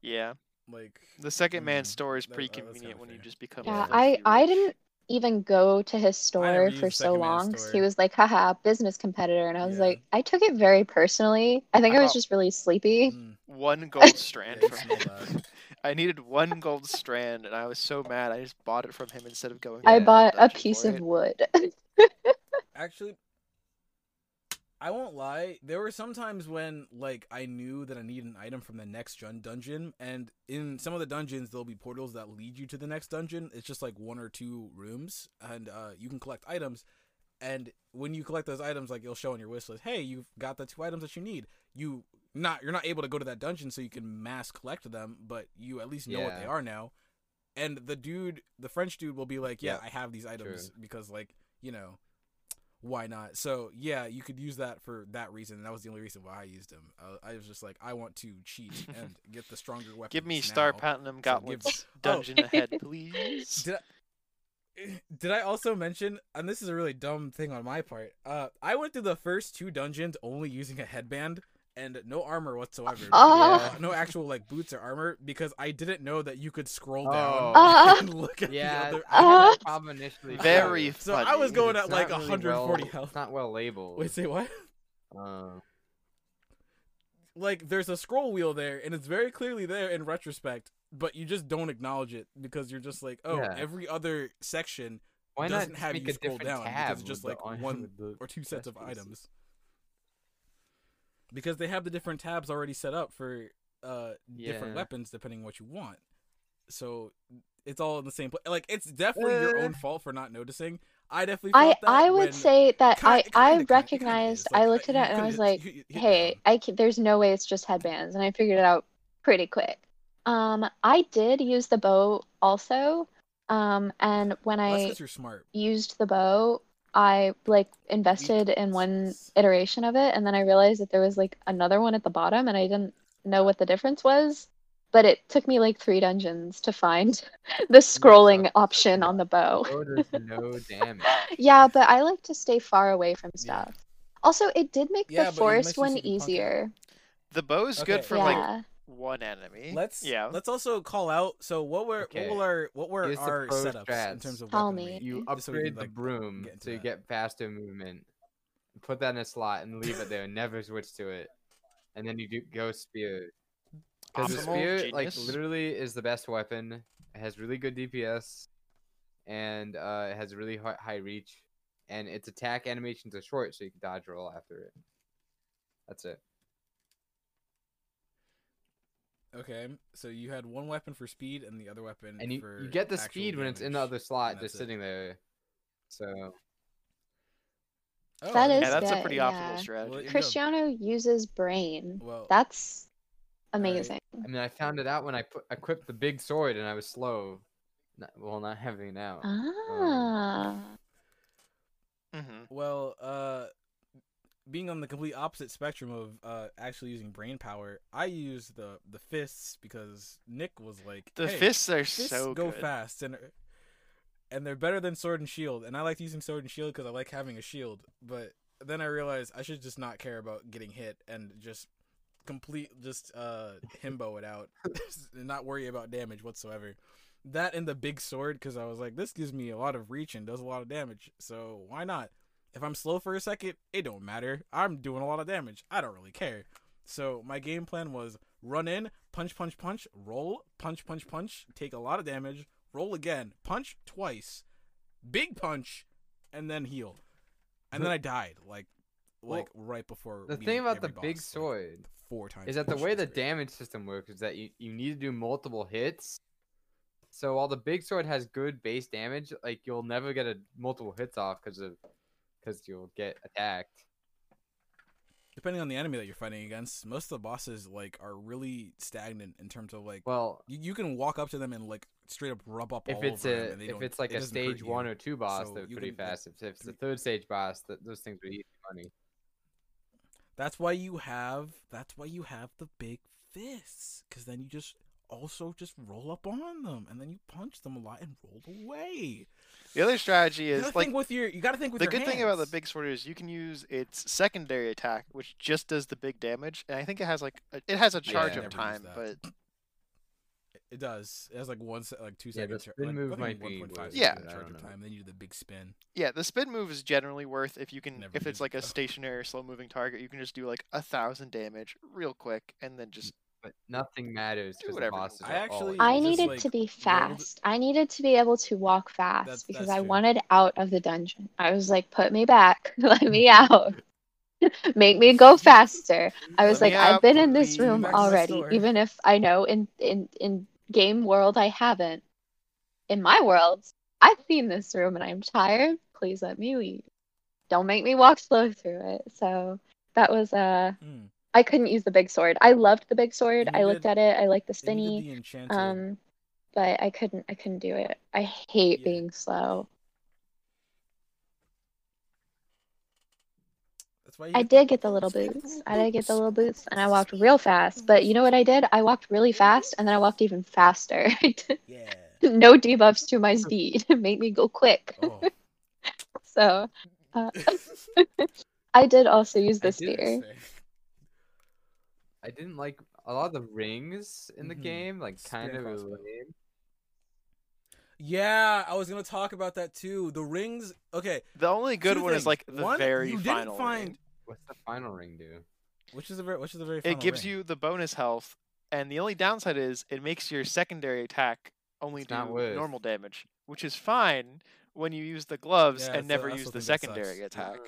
yeah, Like the second man Mm, store is pretty uh, that's convenient kinda when you just become. Yeah, a I filthy I didn't even go to his store for so long long 'cause he was like, haha, business competitor. And I was Yeah. like, I took it very personally. I think I I was just really sleepy. mm, one gold strand Yeah, from him. I needed one gold strand, and I was so mad. I just bought it from him instead of going. I bought a piece of it. wood. Actually, I won't lie. There were some times when like I knew that I need an item from the next dun- dungeon, and in some of the dungeons there'll be portals that lead you to the next dungeon. It's just like one or two rooms, and uh, you can collect items. And when you collect those items, like you'll show on your wish list, hey, you've got the two items that you need. You not you're not able to go to that dungeon, so you can mass collect them, but you at least know what they are now. And the dude, the French dude, will be like, yeah, Yep, I have these items true. because like you know why not? So yeah, you could use that for that reason. That was the only reason why I used him. Uh, I was just like, I want to cheat and get the stronger weapon. Give me Star now. Platinum give- Gauntlets Oh. dungeon ahead, please. Did I, did I also mention? And this is a really dumb thing on my part. Uh, I went through the first two dungeons only using a headband and no armor whatsoever. Oh. Uh, no actual like boots or armor because I didn't know that you could scroll down Oh. and look at Yeah, the other. I had Uh, problem initially. Very too, So I was going because at like really 140 well- health. It's not well labeled. Wait, say what? Uh, like there's a scroll wheel there and it's very clearly there in retrospect but you just don't acknowledge it because you're just like oh Yeah. every other section why doesn't not have you scroll different down because it's just with the like one the or two sets of pieces? items because they have the different tabs already set up for uh different weapons depending what you want so it's all in the same place. Like it's definitely your own Uh. fault for not noticing. I definitely. I that I would say that I kinda- I kinda- it kinda recognized is. I looked at you it and I was like, you- you hey. I can, there's no way it's just headbands, and I figured it out pretty quick. Um, I did use the bow also, um, and when Well, that's I 'cause you're smart. used the bow, I like invested in one iteration of it, and then I realized that there was like another one at the bottom, and I didn't know what the difference was. But it took me like three dungeons to find the scrolling option on the bow. Oh, no damage. Yeah, but I like to stay far away from Yeah. stuff. Also, it did make Yeah, the forest one so you can punk it. easier. The bow is Okay. good for yeah. like one enemy. Let's yeah. Let's also call out. So what were Okay. what were our what were Here's the our pro setups in terms of Tell weaponry? me. You Just so we upgrade can, the broom get into so you that. get faster movement. Put that in a slot and leave it there. Never switch to it. And then you do go spear. Because the Optimal spear, like, literally is the best weapon. It has really good DPS, and uh, it has really high, high reach, and its attack animations are short, so you can dodge roll after it. That's it. Okay, so you had one weapon for speed and the other weapon And you, for you get the actual speed when it's in the other slot, just it. sitting there. So Oh, That okay. is yeah, that's a good, pretty yeah. optimal strategy. Well, it- Cristiano uses brain. Well, That's amazing. I mean, I found it out when I put equipped the big sword, and I was slow. Not, well, not having it now. Ah. hmm well, uh, being on the complete opposite spectrum of uh actually using brain power, I use the the fists because Nick was like, The "Hey, fists are fists so go good. fast and and they're better than sword and shield. And i like using sword and shield because i like having a shield but then i realized i should just not care about getting hit and just complete just uh himbo it out and not worry about damage whatsoever. That and the big sword because i was like this gives me a lot of reach and does a lot of damage so why not if i'm slow for a second it don't matter i'm doing a lot of damage i don't really care so my game plan was run in punch punch punch roll punch punch punch take a lot of damage roll again, punch twice, big punch, and then heal. And then I died like Well, like right before. The thing about the big boss, like, sword four times. is that the way the damage system works is that you, you need to do multiple hits. So while the big sword has good base damage, like you'll never get a multiple hits off because of because you'll get attacked. depending on the enemy that you're fighting against, most of the bosses like are really stagnant in terms of like Well, you, you can walk up to them and like straight up rub up if all it's a them and they if it's like it a stage one or two boss, So they're pretty can, fast. If, if it's the third stage boss, th- those things are easy money. That's why you have. That's why you have the big fists, because then you just also just roll up on them, and then you punch them a lot and roll away. The other strategy You is gotta like think with your. You gotta think with the your good thing about the big sword is you can use its secondary attack, which just does the big damage, and I think it has like a, it has a charge I of time, but. It does. It has like one, se- like two Yeah, the seconds. or- spin like, move I think might be 1.5 worth Yeah. seconds charge don't of time. Then you do the big spin. yeah, the spin move is generally worth if you can Never if it's like it, a stationary slow moving target, you can just do like a thousand damage real quick and then just But nothing matters Do because the whatever you bosses are I all actually- I needed like, to be rolled- fast. I needed to be able to walk fast That's- because that's I true. wanted out of the dungeon. I was like, put me back, let me out, make me go faster. I was Let like, I've been in this room Back to my already, even if I know in in in game world I haven't. In my world, I've seen this room and I'm tired. Please let me leave. Don't make me walk slow through it. So that was uh Mm. I couldn't use the big sword. I loved the big sword. I looked at it. I liked the spinny. the. Um, but I couldn't. I couldn't do it. I hate Yeah. being slow. That's why you I did get the little boots. I did get the little boots, and I walked real fast. But you know what I did? I walked really fast, and then I walked even faster. Yeah. no debuffs to my speed. It made me go quick. Oh. So uh, I did also use the spear. I didn't like a lot of the rings in the Mhm. game, like Spin kind of lame. Yeah, I was gonna talk about that too. The rings. Okay, the only good Two one is like the One, very you didn't final find- ring. What's the final ring do? which is the very, which is the very. Final It gives ring? you the bonus health, and the only downside is it makes your secondary attack only It's do not normal damage, which is fine when you use the gloves Yeah, and never that's use the the thing that sucks. secondary attack.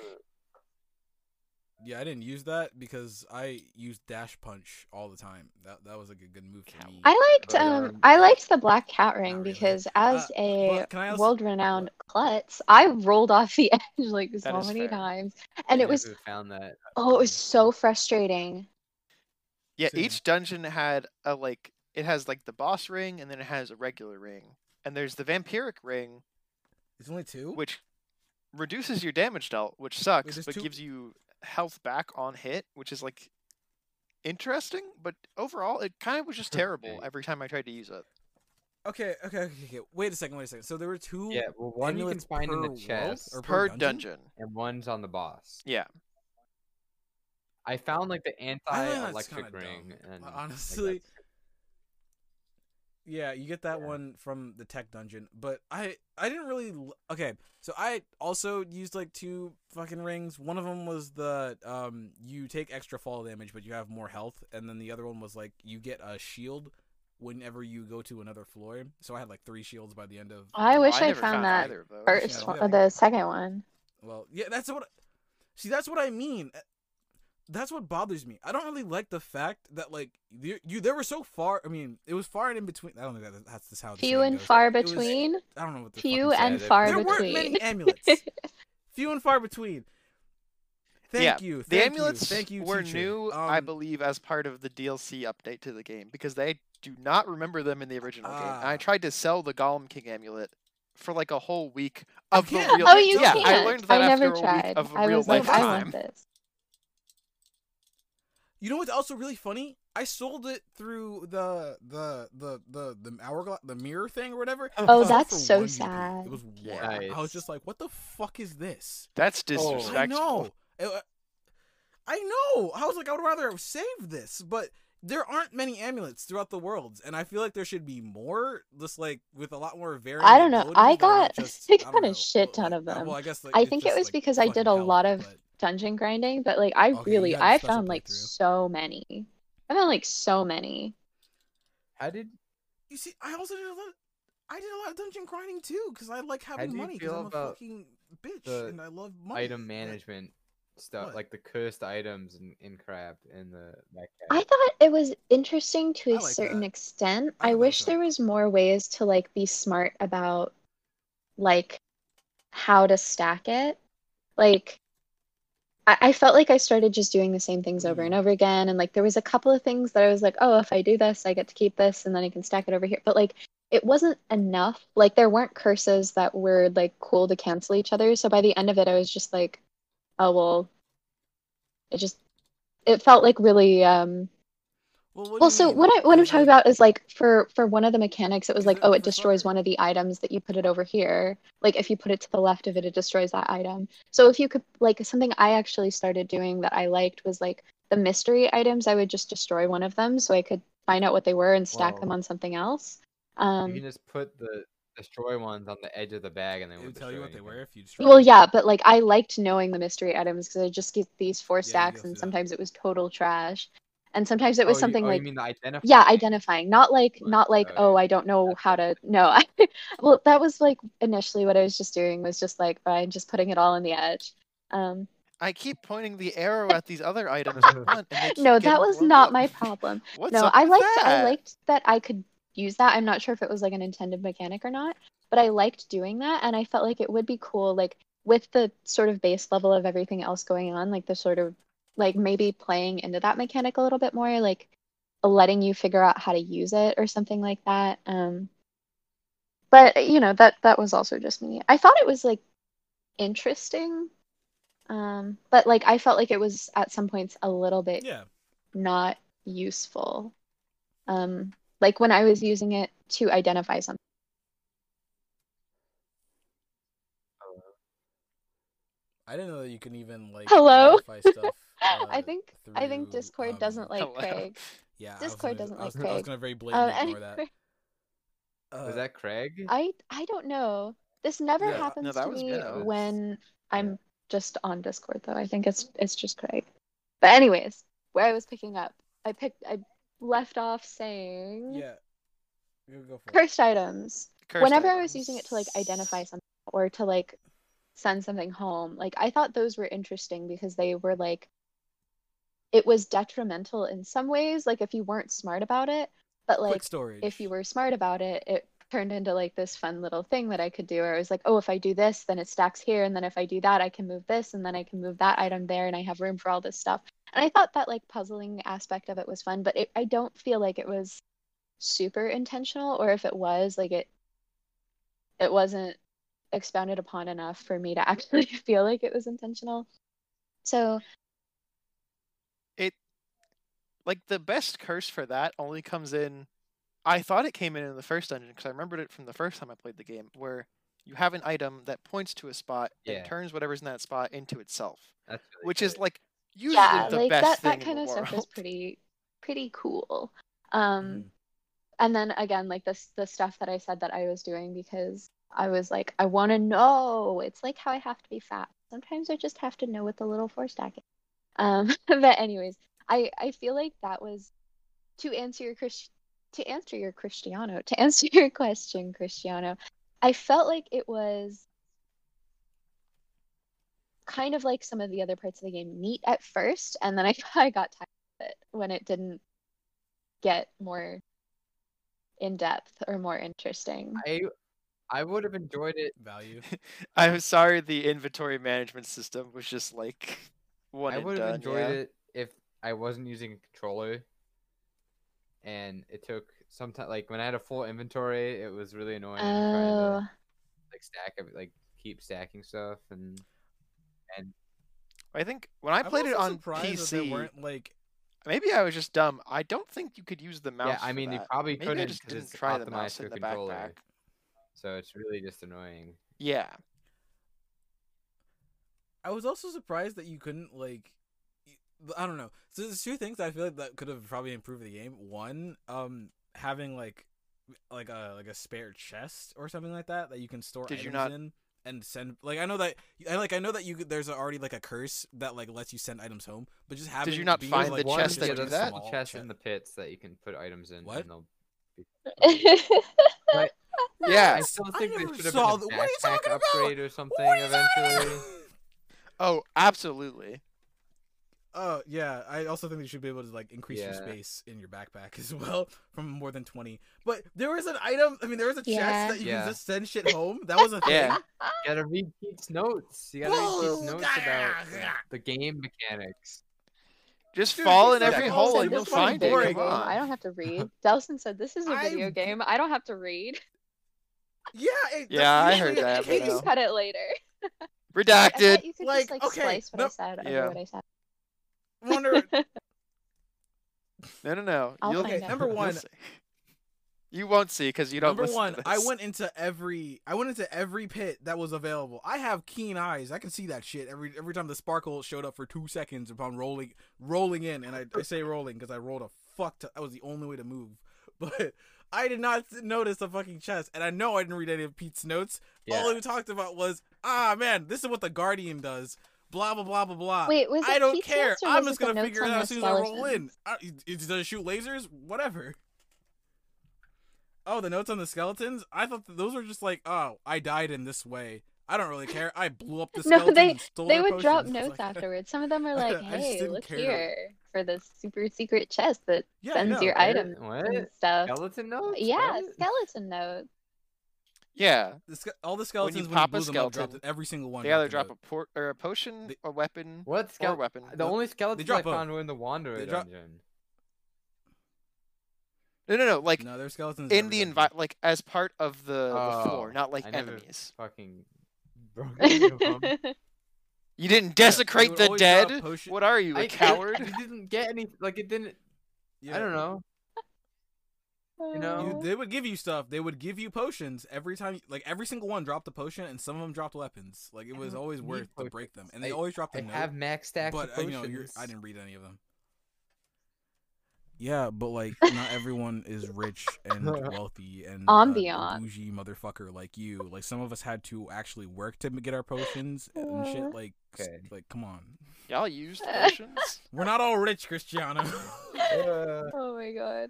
Yeah, I didn't use that because I used dash punch all the time. That that was like a good move for me. I liked But, um um, I liked the black cat ring really. because as Uh, a but can I also- world-renowned klutz, I rolled off the edge like so many fair. times, and I it was found that. oh, it was so frustrating. Yeah, each dungeon had a like it has like the boss ring and then it has a regular ring. And there's the vampiric ring It's only two. which reduces your damage dealt, which sucks, there's but two- gives you health back on hit, which is like interesting, but overall it kind of was just terrible every time I tried to use it. Okay, okay, okay, okay. Wait a second, wait a second. So there were two Yeah, well, one you can find in the chest, or Per dungeon? dungeon. and one's on the boss. Yeah. I found like the I think that's anti-electric ring, dumb. and Honestly, that's- Yeah, you get that Yeah. one from the tech dungeon, but I I didn't really okay. So I also used like two fucking rings. One of them was the um you take extra fall damage, but you have more health, and then the other one was like you get a shield whenever you go to another floor. So I had like three shields by the end of. I Well, wish I, never found that either of those. first Yeah, one, yeah. or the second one. Well, yeah, that's what. See, that's what I mean. Uh, That's what bothers me. I don't really like the fact that like you, you there were so far. I mean, it was far and in between. I don't think that that's just how. the Few saying and goes. far It was- between. I don't know what the Few and said it. far there between. weren't many amulets. Few and far between. Thank yeah, you. the amulets you, thank you, were teacher. new, I Um, believe, as part of the DLC update to the game because they do not remember them in the original game. And I Ah. tried to sell the Golem King amulet for like a whole week of the can't. real. Oh, you yeah, can't. I learned that never after a tried. week of I real was life like, I want this. You know what's also really funny? I sold it through the the the the the hourglass the mirror thing or whatever. Oh, I sold it that's so 1 GP. sad. It was one. Yeah. I was just like, what the fuck is this? That's Oh. I disrespectful. know. It- I know. I was like, I would rather have saved this, but there aren't many amulets throughout the worlds, and I feel like there should be more, just like with a lot more variety. I don't know. I got- I got a don't shit know. ton of Uh, them. Well, I guess like, I it's think it was like, because I did a health, lot of but- dungeon grinding, but like I Okay, really had a I special found like playthrough. so many. I found like so many. How did You see, I also did a lot. I did a lot of dungeon grinding too, because I like having money. Because I'm a fucking bitch, the and I love money. item Like, management stuff, what? like the cursed items in, in crab in the back I thought it was interesting to a like certain that. extent. I I wish there was more ways to like be smart about like how to stack it. Like I, I felt like I started just doing the same things over and Mm. over again. And like there was a couple of things that I was like, oh, if I do this, I get to keep this and then I can stack it over here. But like it wasn't enough. Like there weren't curses that were like cool to cancel each other. So by the end of it, I was just like, oh well, it just it felt like really um Well, what well, so mean? what I what I'm 'Cause, talking about is like for for one of the mechanics, it was like, oh, it destroys one of the items that you put it over here. Like if you put it to the left of it, it destroys that item. So if you could like something I actually started doing that I liked was like the mystery items. I would just destroy one of them so I could find out what they were and stack them on something else. You Um, can just put the destroy ones on the edge of the bag and they would tell you destroy what they were if you destroy well, them. yeah, but like I liked knowing the mystery items because I just get these four Yeah, stacks, go and through that. sometimes it was total trash, and sometimes it was Oh, you- something oh, like you mean the identify? yeah identifying not like Right, not like okay. oh i don't know how to no I, well that was like initially what i was just doing was just like fine just putting it all on the edge um I keep pointing the arrow at these other items and they no that was not up. my problem What's no up i with liked i liked that i could use that i'm not sure if it was like an intended mechanic or not but i liked doing that and i felt like it would be cool like with the sort of base level of everything else going on like the sort of like maybe playing into that mechanic a little bit more like letting you figure out how to use it or something like that um but you know that that was also just me i thought it was like interesting um but like i felt like it was at some points a little bit Yeah. not useful um like when i was using it to identify something I didn't know that you can even like Hello? identify stuff. i uh, think i think discord um, doesn't like Hello. craig Yeah, Discord gonna- doesn't I was, like I was Craig. gonna very um blatantly ignore anyway, that. Uh, Was that Craig? i i don't know this never Yeah, happens that to me Minnow. when i'm just on discord though i think it's it's just craig but anyways where i was picking up i picked i left off saying Yeah. Go, go for it. cursed items Cursed whenever I was using it to like identify something or to like send something home, like I thought those were interesting because they were like it was detrimental in some ways, like if you weren't smart about it. But like if you were smart about it, it turned into like this fun little thing that I could do where I was like, oh, if I do this, then it stacks here. And then if I do that, I can move this. And then I can move that item there and I have room for all this stuff. And I thought that like puzzling aspect of it was fun, but it, I don't feel like it was super intentional or if it was like it it wasn't expounded upon enough for me to actually feel like it was intentional. So like the best curse for that only comes in I thought it came in in the first dungeon because I remembered it from the first time I played the game where you have an item that points to a spot Yeah. and turns whatever's in that spot into itself, That's really which is like usually yeah, the like best that thing that kind in of the stuff is pretty pretty cool. Um Mhm. and then again like this the stuff that I said that I was doing because I was like I want to know. It's like how I have to be fast. Sometimes I just have to know what the little four stack is. Um but anyways, I I feel like that was to answer your Chris to answer your Cristiano, to answer your question Cristiano. I felt like it was kind of like some of the other parts of the game neat at first and then I I got tired of it when it didn't get more in depth or more interesting. I I would have enjoyed it. value. I'm sorry the inventory management system was just like one I would have enjoyed yeah. it if I wasn't using a controller. And it took some time. Like when I had a full inventory, it was really annoying trying Oh, to like stack every, like keep stacking stuff and and. I think when I I'm played it on surprised that there PC, weren't like maybe I was just dumb. I don't think you could use the mouse. yeah. I for mean, you probably Maybe couldn't I just didn't try the mouse in the controller. backpack. So it's really just annoying. Yeah, I was also surprised that you couldn't like y- I don't know. So there's two things I feel like that could have probably improved the game. One, um having like like a like a spare chest or something like that that you can store Did you items not- in and send like I know that I like I know that you there's already like a curse that like lets you send items home, but just having did you not find like, the chest that like, do a that? small chest chest. in the pits that you can put items in. What? And they'll yeah. I still think never there should have saw been a the- what are you backpack talking about? upgrade or something What are you talking eventually. Oh, absolutely. Oh yeah, I also think you should be able to like increase your space in your backpack as well from more than twenty. But there was an item. I mean, there was a Yeah. chest that you Yeah. can just send shit home. That was a thing. Yeah. You gotta read Pete's notes. You gotta read Whoa, Pete's notes yeah, about yeah. the game mechanics. Just Dude, fall in every hole and you'll find it. boring. Come on. I don't have to read. Delson said this is a video I'm- game. I don't have to read. Yeah. It, Yeah, I heard that, the but You case. no. can cut it later. Redacted. thought you could Like, just like okay, splice what I said over Yeah. what I said. Wonder. No, no, no. I'll You'll, find Okay, number one. You won't see because you don't Number one, to I went into every I went into every pit that was available. I have keen eyes. I can see that shit every every time the sparkle showed up for two seconds upon rolling rolling in, and I, I say rolling because I rolled a fuck. To, that was the only way to move, but I did not notice the fucking chest, and I know I didn't read any of Pete's notes. Yeah. All he talked about was, ah man, this is what the Guardian does. Blah blah blah blah blah. Wait, was it I don't Pete's care. or I'm just gonna figure it out as soon as I roll in. skeletons? Uh, is- does it shoot lasers? Whatever. Oh, the notes on the skeletons? I thought that those were just like, oh, I died in this way. I don't really care. I blew up the skeleton. No, they- and stole They would drop potions. It's notes like- afterwards. Some of them are like, "Hey, look care. here for this super secret chest that Yeah, sends know. your What? items What? and stuff." Skeleton notes? Yeah, What? skeleton notes. Yeah, The ske- all the skeletons when you, pop a blew them up, dropped skeleton, it. every single one. they either drop a a port or a potion, They- a weapon, What or a skeleton? weapon. The No, only skeletons I drop both. found were in the Wanderer They drop- dungeon. No, no, no. Like. No, there's skeletons in the dungeon. envi- like as part of the, the oh, floor, Oh, not like I never- enemies. Fucking broke any. You didn't desecrate would the dead. What are you, a I coward? I didn't get any. Like it didn't. Yeah. I don't know. You know? You, they would give you stuff. They would give you potions every time. Like every single one dropped a potion, and some of them dropped weapons. Like it was always need worth to break them, and they I- always dropped I a note. have max stacks but of uh, you potions. know, you're, I didn't read any of them. Yeah, but like not everyone is rich and wealthy and uh, a Ambiance. bougie motherfucker like you. Like some of us had to actually work to get our potions and Uh. shit. Like, Okay. like come on, Y'all used potions? we're not all rich, Cristiano. Uh, oh my god.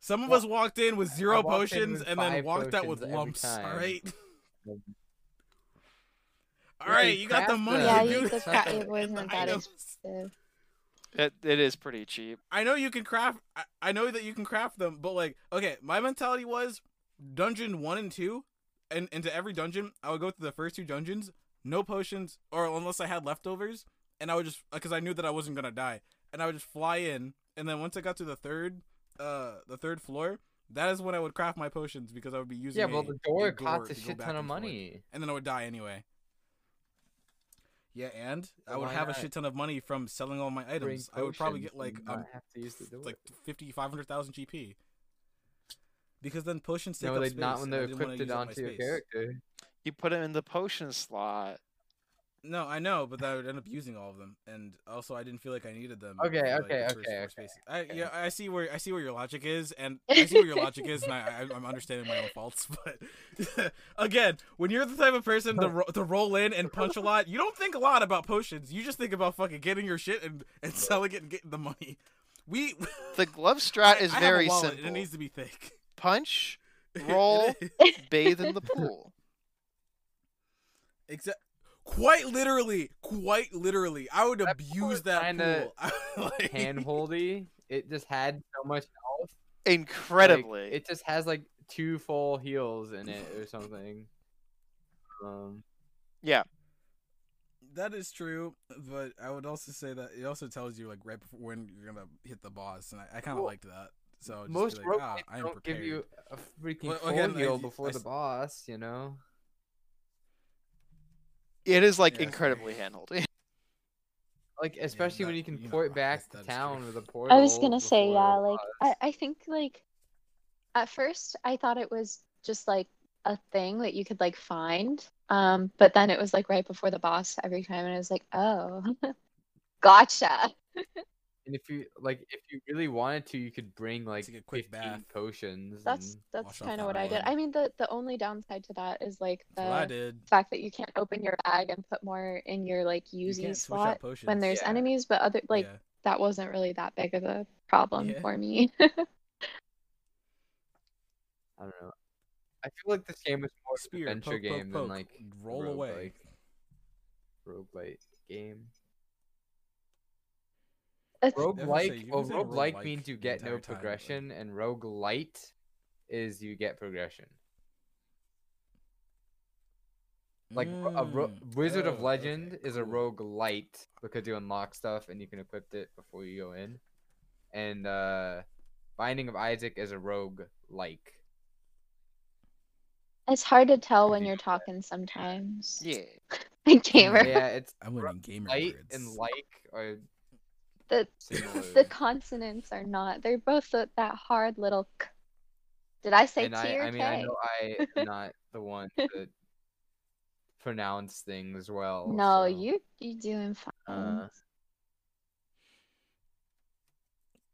Some of Wa- us walked in with zero I walked in potions with and then walked out with lumps. All time. right. All Yeah, right, you you got the money them. Yeah, to you do the that. cra- it it wasn't that expensive. It, it is pretty cheap. I know you can craft. I, I know that you can craft them, but like, okay, my mentality was dungeon one and two, and into every dungeon, I would go through the first two dungeons, no potions, or unless I had leftovers, and I would just because I knew that I wasn't gonna die, and I would just fly in, and then once I got to the third, uh, the third floor, that is when I would craft my potions because I would be using. Yeah, well, the door a costs a shit ton of and forth, money. and then I would die anyway. Yeah, and I would why have a shit ton of money from selling all my Bring items. I would probably get like um, have to use the door. like 50 500,000 GP. Because then potions take no, up they space. not when they're equipped use up my onto your space. character. You put it in the potion slot. No, I know, but I would end up using all of them, and also I didn't feel like I needed them. Okay, for, like, okay, the first okay, okay. I, okay. yeah, I see where I see where your logic is, and I see where your logic is, and I, I, I'm understanding my own faults. But again, when you're the type of person to, ro- to roll in and punch a lot, you don't think a lot about potions. You just think about fucking getting your shit and, and selling it and getting the money. We The glove strat is I very wallet, simple. it needs to be thick. Punch, roll, bathe in the pool. Except, quite literally, quite literally, I would That abuse is that kinda pool. Like- Handholdy. It just had so much health. Incredibly. Like, it just has like two full heals in it or something. Um, yeah. That is true, but I would also say that it also tells you like right before when you're gonna hit the boss, and I, I kind of Well, liked that. So just most be like, roguelites ah, I am don't prepared. give you a freaking Well, full again, heal I before the s- boss. You know. It is like Yeah, incredibly handled. Like especially when that- you can you port I back to town true. with a portal. I was gonna say, yeah, like. I, I think like at first I thought it was just like a thing that you could like find. Um, but then it was like right before the boss every time and I was like, oh gotcha. And if you like, if you really wanted to, you could bring like Take a quick 15 bath. potions. That's that's wash off kind that of what I did. blood. I mean the the only downside to that is like That's what I the did. fact that you can't open your bag and put more in your like You UZ can't switch slot out potions. when there's Yeah. enemies, but other like Yeah. that wasn't really that big of a problem Yeah. for me. I don't know. I feel like this game is more of an Spear, adventure poke, poke, game poke, than like roll away. roguelite game. It's- Definitely say- Roguelike, you well, can say roguelike roguelike means you get no entire time, but, like- progression, and roguelite is you get progression. Like ro- a ro- Mm, Wizard oh, of Legend okay, is a roguelite because you unlock stuff and you can equip it before you go in. And uh Binding of Isaac is a rogue like. It's hard to tell when you you're talking sometimes. yeah. Gamer. Yeah, it's I'm learning gamer light words. and like are The similar. the consonants are not. They're both th- that hard little k. Did I say and T I, or I mean, K? I know I am not the one to pronounce things well. no, so, you you doing fine. Uh,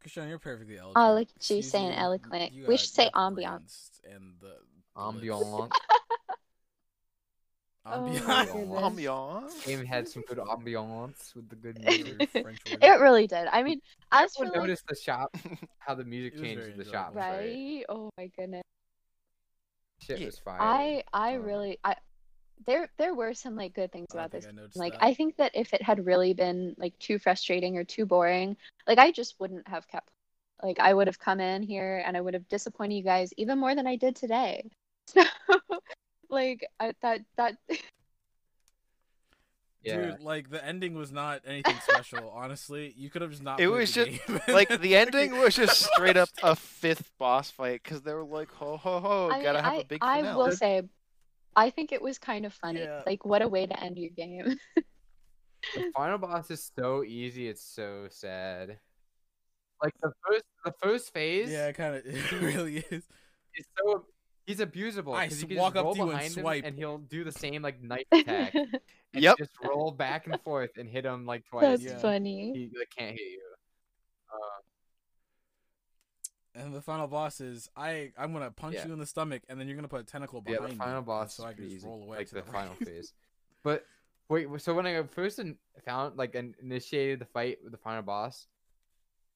Krishan, you're perfectly eloquent. Oh, look at you Excuse saying you, eloquent. you We should say got ambiance. And the, the ambiance. Oh my Ambiance. goodness. Ambiance. Game had some good ambiance with the good music. are French words. It really did. I mean, as for like, noticed the shop, how the music changed in the shop. enjoyable. right? Oh my goodness. Shit Yeah. was fire. I I Um, really I there there were some like good things I about this think I like that. I think that if it had really been like too frustrating or too boring, like I just wouldn't have kept like I would have come in here and I would have disappointed you guys even more than I did today. So like I, that that yeah. Dude, like the ending was not anything special. honestly, you could have just not. It was the just- game. like the ending was just straight up a fifth boss fight because they were like, ho ho ho, I gotta have I, a big I finale. will say I think it was kind of funny. Yeah. Like what a way to end your game. The final boss is so easy. It's so sad. Like the first, the first phase. yeah, kind of. It really is. It's so he's abusable. I 'cause you can walk just up to you and behind him swipe. and he'll do the same like knife attack. and Yep. Just roll back and forth and hit him like twice. That's Yeah. funny. He like, can't hit you. Uh, And the final boss is I. I'm gonna punch Yeah. you in the stomach, and then you're gonna put a tentacle yeah, the final me, boss so I can pretty just easy, roll away like to the, the final right. phase. But wait, so when I first found like initiated the fight with the final boss,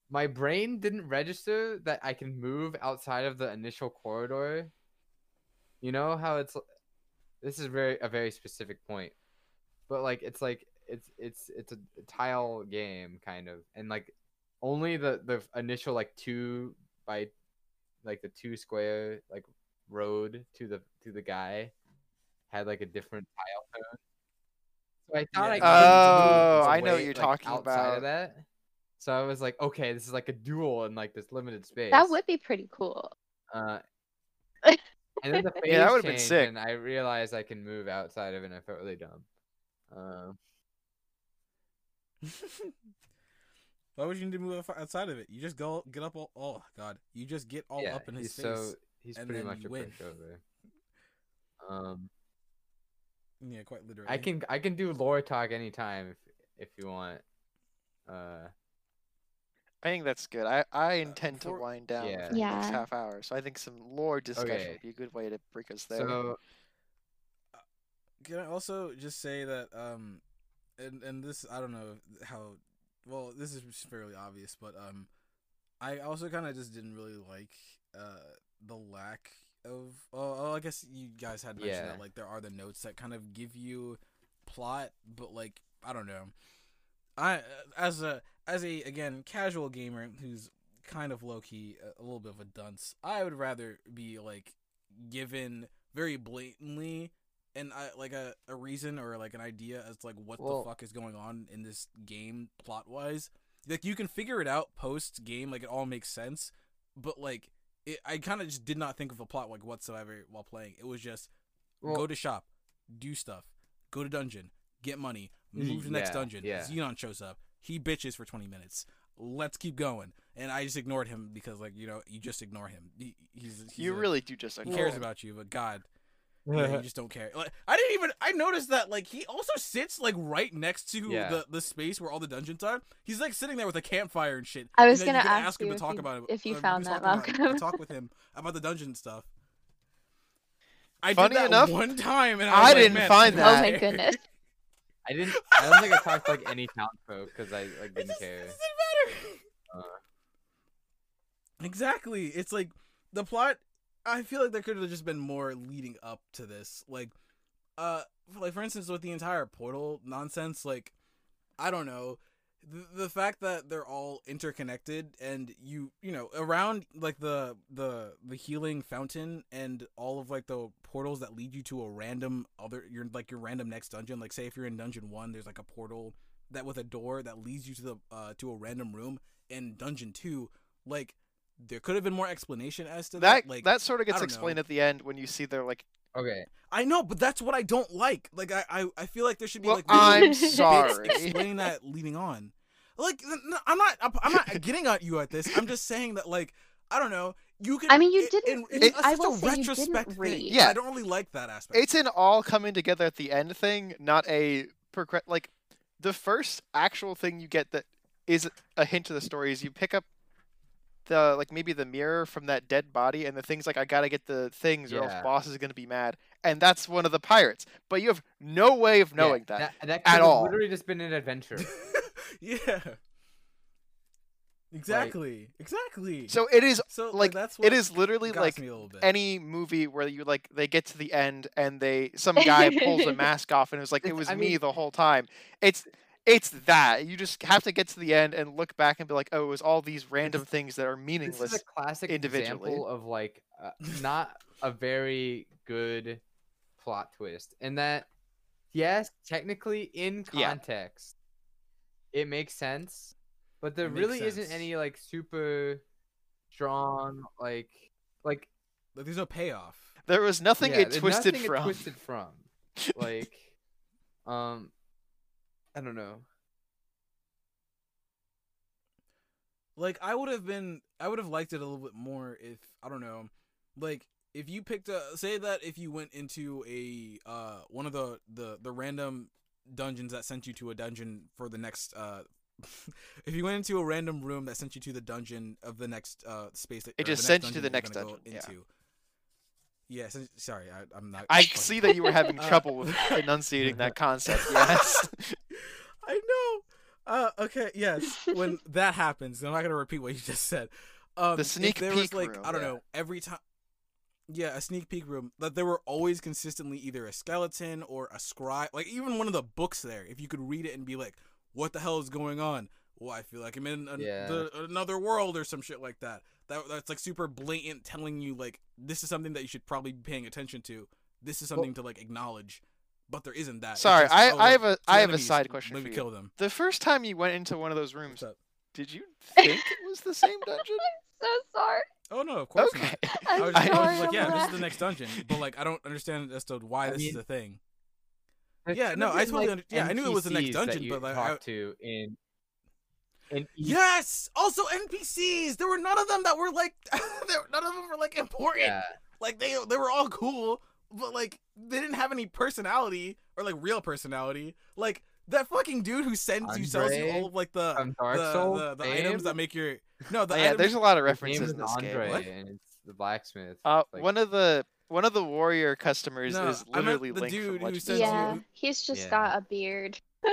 my brain didn't register that I can move outside of the initial corridor. You know how it's this is very a very specific point. But like it's like it's it's it's a tile game kind of, and like only the the initial like two by like the two square like road to the to the guy had like a different tile tone. So I thought I Yeah. could Oh, move I know what you're like, talking outside about. of that. So I was like, okay, this is like a duel in like this limited space. That would be pretty cool. Uh, and then the phase Yeah, that would've been sick. And I realized I can move outside of it, and I felt really dumb. Um, Why would you need to move outside- outside of it? You just go get up all. Oh God, you just get all yeah, up in his he's face. so he's and pretty then much you a win. pushover. Um, Yeah, quite literally. I can I can do lore talk anytime if if you want. Uh, I think that's good. I, I intend before- to wind down Yeah. for the next Yeah. half hour, so I think some lore discussion Okay. would be a good way to break us there. so Can I also just say that um, and and this I don't know how well this is fairly obvious, but um, I also kind of just didn't really like uh the lack of oh, oh I guess you guys had mentioned Yeah. that like there are the notes that kind of give you plot, but like I don't know, I as a as a again casual gamer who's kind of low key a, little bit of a dunce, I would rather be like given very blatantly and I uh, like a, a reason or like an idea as to like what Well- the fuck is going on in this game plot wise. Like you can figure it out post game, like it all makes sense. But like it, I kind of just did not think of a plot like whatsoever while playing. It was just well, go to shop, do stuff, go to dungeon, get money, move to the next dungeon. yeah. Zenon shows up. He bitches for twenty minutes. Let's keep going. And I just ignored him because like you know you just ignore him. He, he's, he's you a- really do just he like cares about you, but God, yeah, you just don't care. Like I didn't even I noticed that like he also sits like right next to Yeah. the the space where all the dungeons are. He's like sitting there with a campfire and shit. I was You know, gonna you can ask him you to talk you- about it. if you uh, can found that, talk about- Malcolm. talk with him about the dungeon stuff. I Funny did that enough, one time, and I, I like, didn't find that. Oh my goodness. I didn't. I don't think I talked to like any town folk because I like didn't just- care. it doesn't matter. Uh. Exactly. It's like the plot. I feel like there could have just been more leading up to this. Like, uh, like for instance, with the entire portal nonsense. Like, I don't know. The, the fact that they're all interconnected and you you know around like the the the healing fountain and all of like the portals that lead you to a random other your like your random next dungeon like say if you're in dungeon 1 there's like a portal that with a door that leads you to the uh to a random room in dungeon 2 like there could have been more explanation as to that, that like that sort of gets explained know. at the end when you see their like Okay. I know, but that's what I don't like. Like I, I, I feel like there should be well like I'm little sorry. explaining that leading on. Like I'm not, I'm- I'm not getting at you at this. I'm just saying that like I don't know. You can. I mean, you it- didn't it- it's I such will a say you didn't retrospect thing. read. Yeah. I don't really like that aspect. it's an all coming together at the end thing, not a progress. Like the first actual thing you get that is a hint to the story is you pick up the like maybe the mirror from that dead body, and the thing's like I gotta get the things, or else boss is gonna be mad, and that's one of the pirates. But you have no way of Yeah, knowing that. That, that at could have all. Literally just been an adventure. yeah. Exactly. exactly. So it is so uh, like that's what it is literally like me a little bit. any movie where you like they get to the end and they some guy pulls a mask off and it was like it was I me mean- the whole time. It's it's that you just have to get to the end and look back and be like, oh, it was all these random things that are meaningless. this meaningless. is a classic individually. example of like uh, not a very good plot twist in that yes technically in Yeah. context it makes sense but there It makes really isn't any like super strong like like Like, there's no payoff. There was nothing yeah, it twisted nothing it from. twisted from like um i don't know Like I would have been I would have liked it a little bit more if I don't know, like if you picked a say that if you went into a uh one of the the the random dungeons that sent you to a dungeon for the next uh if you went into a random room that sent you to the dungeon of the next uh space that It just sent you to the next you're gonna go dungeon, into. Yeah, sen- sorry, I, I'm not. I see that you were having Uh, trouble with enunciating that concept. Yes. I know. Uh, okay, yes. When that happens, I'm not gonna repeat what you just said. Um, The sneak there was like room, I don't yeah. know every time. Yeah, a sneak peek room. That there were always consistently either a skeleton or a scribe. Like even one of the books there, if you could read it and be like, "What the hell is going on?" Well, I feel like I'm in an, Yeah. the, another world or some shit like that. That that's like super blatant, telling you like this is something that you should probably be paying attention to. This is Well- something to like acknowledge. But there isn't that. Sorry, just, I, oh, I have a I have a side question Maybe for you. kill them. The first time you went into one of those rooms, did you think it was the same dungeon? so sorry. Oh no, of course okay. not. I'm I was, I was like, yeah, this is the next dungeon, but like, I don't understand as to why I this is mean, a thing. Yeah, no, I totally like, under- yeah, I knew it was the next dungeon, that you but, like, talk I- to in in each Yes. Also, NPCs. There were none of them that were like, there, none of them were like important. yeah. Like they they were all cool, but like they didn't have any personality or like real personality. Like that fucking dude who sends you sells you all of like the from Dark the, Souls the, the items that make your no the Oh, yeah, items there's a lot of His name references is in this Andre, game. And it's the blacksmith. Uh, like- one of the one of the warrior customers No, is literally the Link dude from who Legend sends Zelda. Yeah, you- he's just Yeah. got a beard.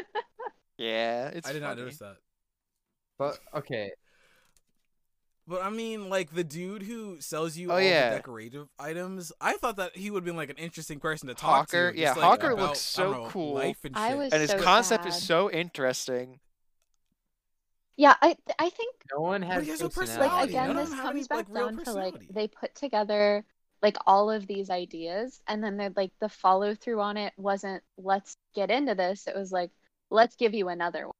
Yeah, it's I did not notice that. But okay, But I mean, like the dude who sells you Oh, all yeah. the decorative items. I thought that he would have been like an interesting person to talk Hawker, to. yeah, like, Hawker about, looks so know, cool. Life and I shit. was And his so concept is so interesting. Yeah, I I think no one has he has no like personality. again this them have any, comes back like, down to like they put together like all of these ideas and then they're like the follow through on it wasn't let's get into this it was like let's give you another one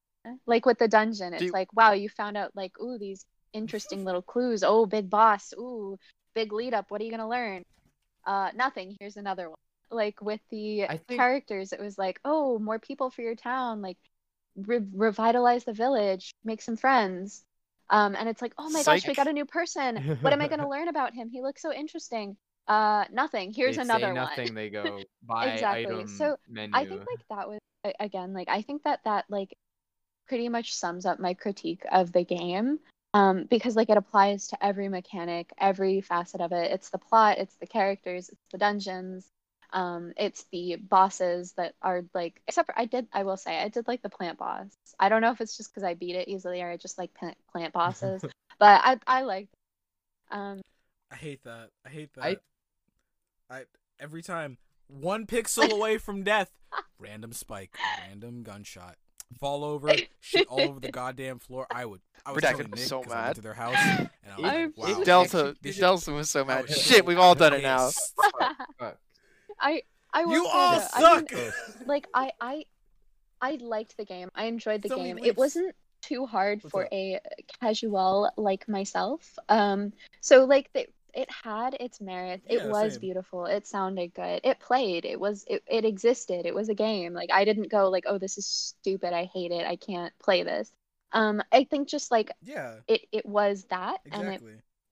like with the dungeon it's you- like wow you found out like ooh these interesting little clues. Oh big boss. Ooh big lead up. What are you gonna learn? Uh nothing. Here's another one. Like with the think- characters it was like oh more people for your town. Like re- revitalize the village make some friends. Um and it's like oh my gosh we got a new person. What am i going to learn about him? He looks so interesting. Uh nothing. Here's they another nothing. one They go buy Exactly. item So, menu. i think like that was again like i think that that like pretty much sums up my critique of the game um because like it applies to every mechanic every facet of it it's the plot it's the characters it's the dungeons um it's the bosses that are like except for i did i will say i did like the plant boss i don't know if it's just because i beat it easily or i just like plant, plant bosses but i i like. um I hate that. I hate that. I- I every time one pixel away from death, random spike, random gunshot, fall over, shit all over the goddamn floor. I would. I was Redacted telling was Nick so 'cause I went mad. to their house and I was I'm like, wow. It Delta, this- Delta was so mad. Was Shit, we've all done it now. i i will You all though, I mean, suck. like I I I liked the game. I enjoyed the So game. It wasn't too hard What's for up? a casual like myself. Um so like the, it had its merits. It Yeah, was same. beautiful. It sounded good. It played. It was it, it existed. It was a game. Like I didn't go like, "Oh, this is stupid. I hate it. I can't play this." Um I think just like Yeah, it it was that and it,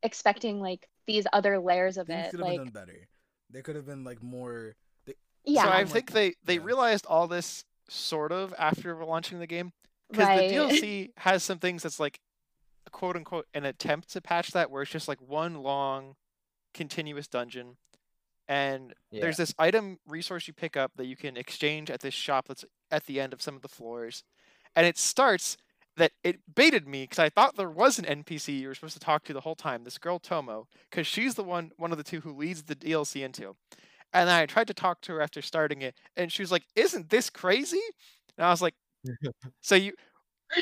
expecting like these other layers of Things it could have like been done better. They could have been like more. yeah. so I I'm think like- they they yeah. realized all this sort of after launching the game because right. the DLC has some things that's like quote unquote an attempt to patch that where it's just like one long continuous dungeon and there's this item resource you pick up that you can exchange at this shop that's at the end of some of the floors and it starts that it baited me because I thought there was an NPC you were supposed to talk to the whole time. This girl Tomo, because she's the one, one of the two who leads the DLC into. And I tried to talk to her after starting it, and she was like, "Isn't this crazy?" And I was like, "So you,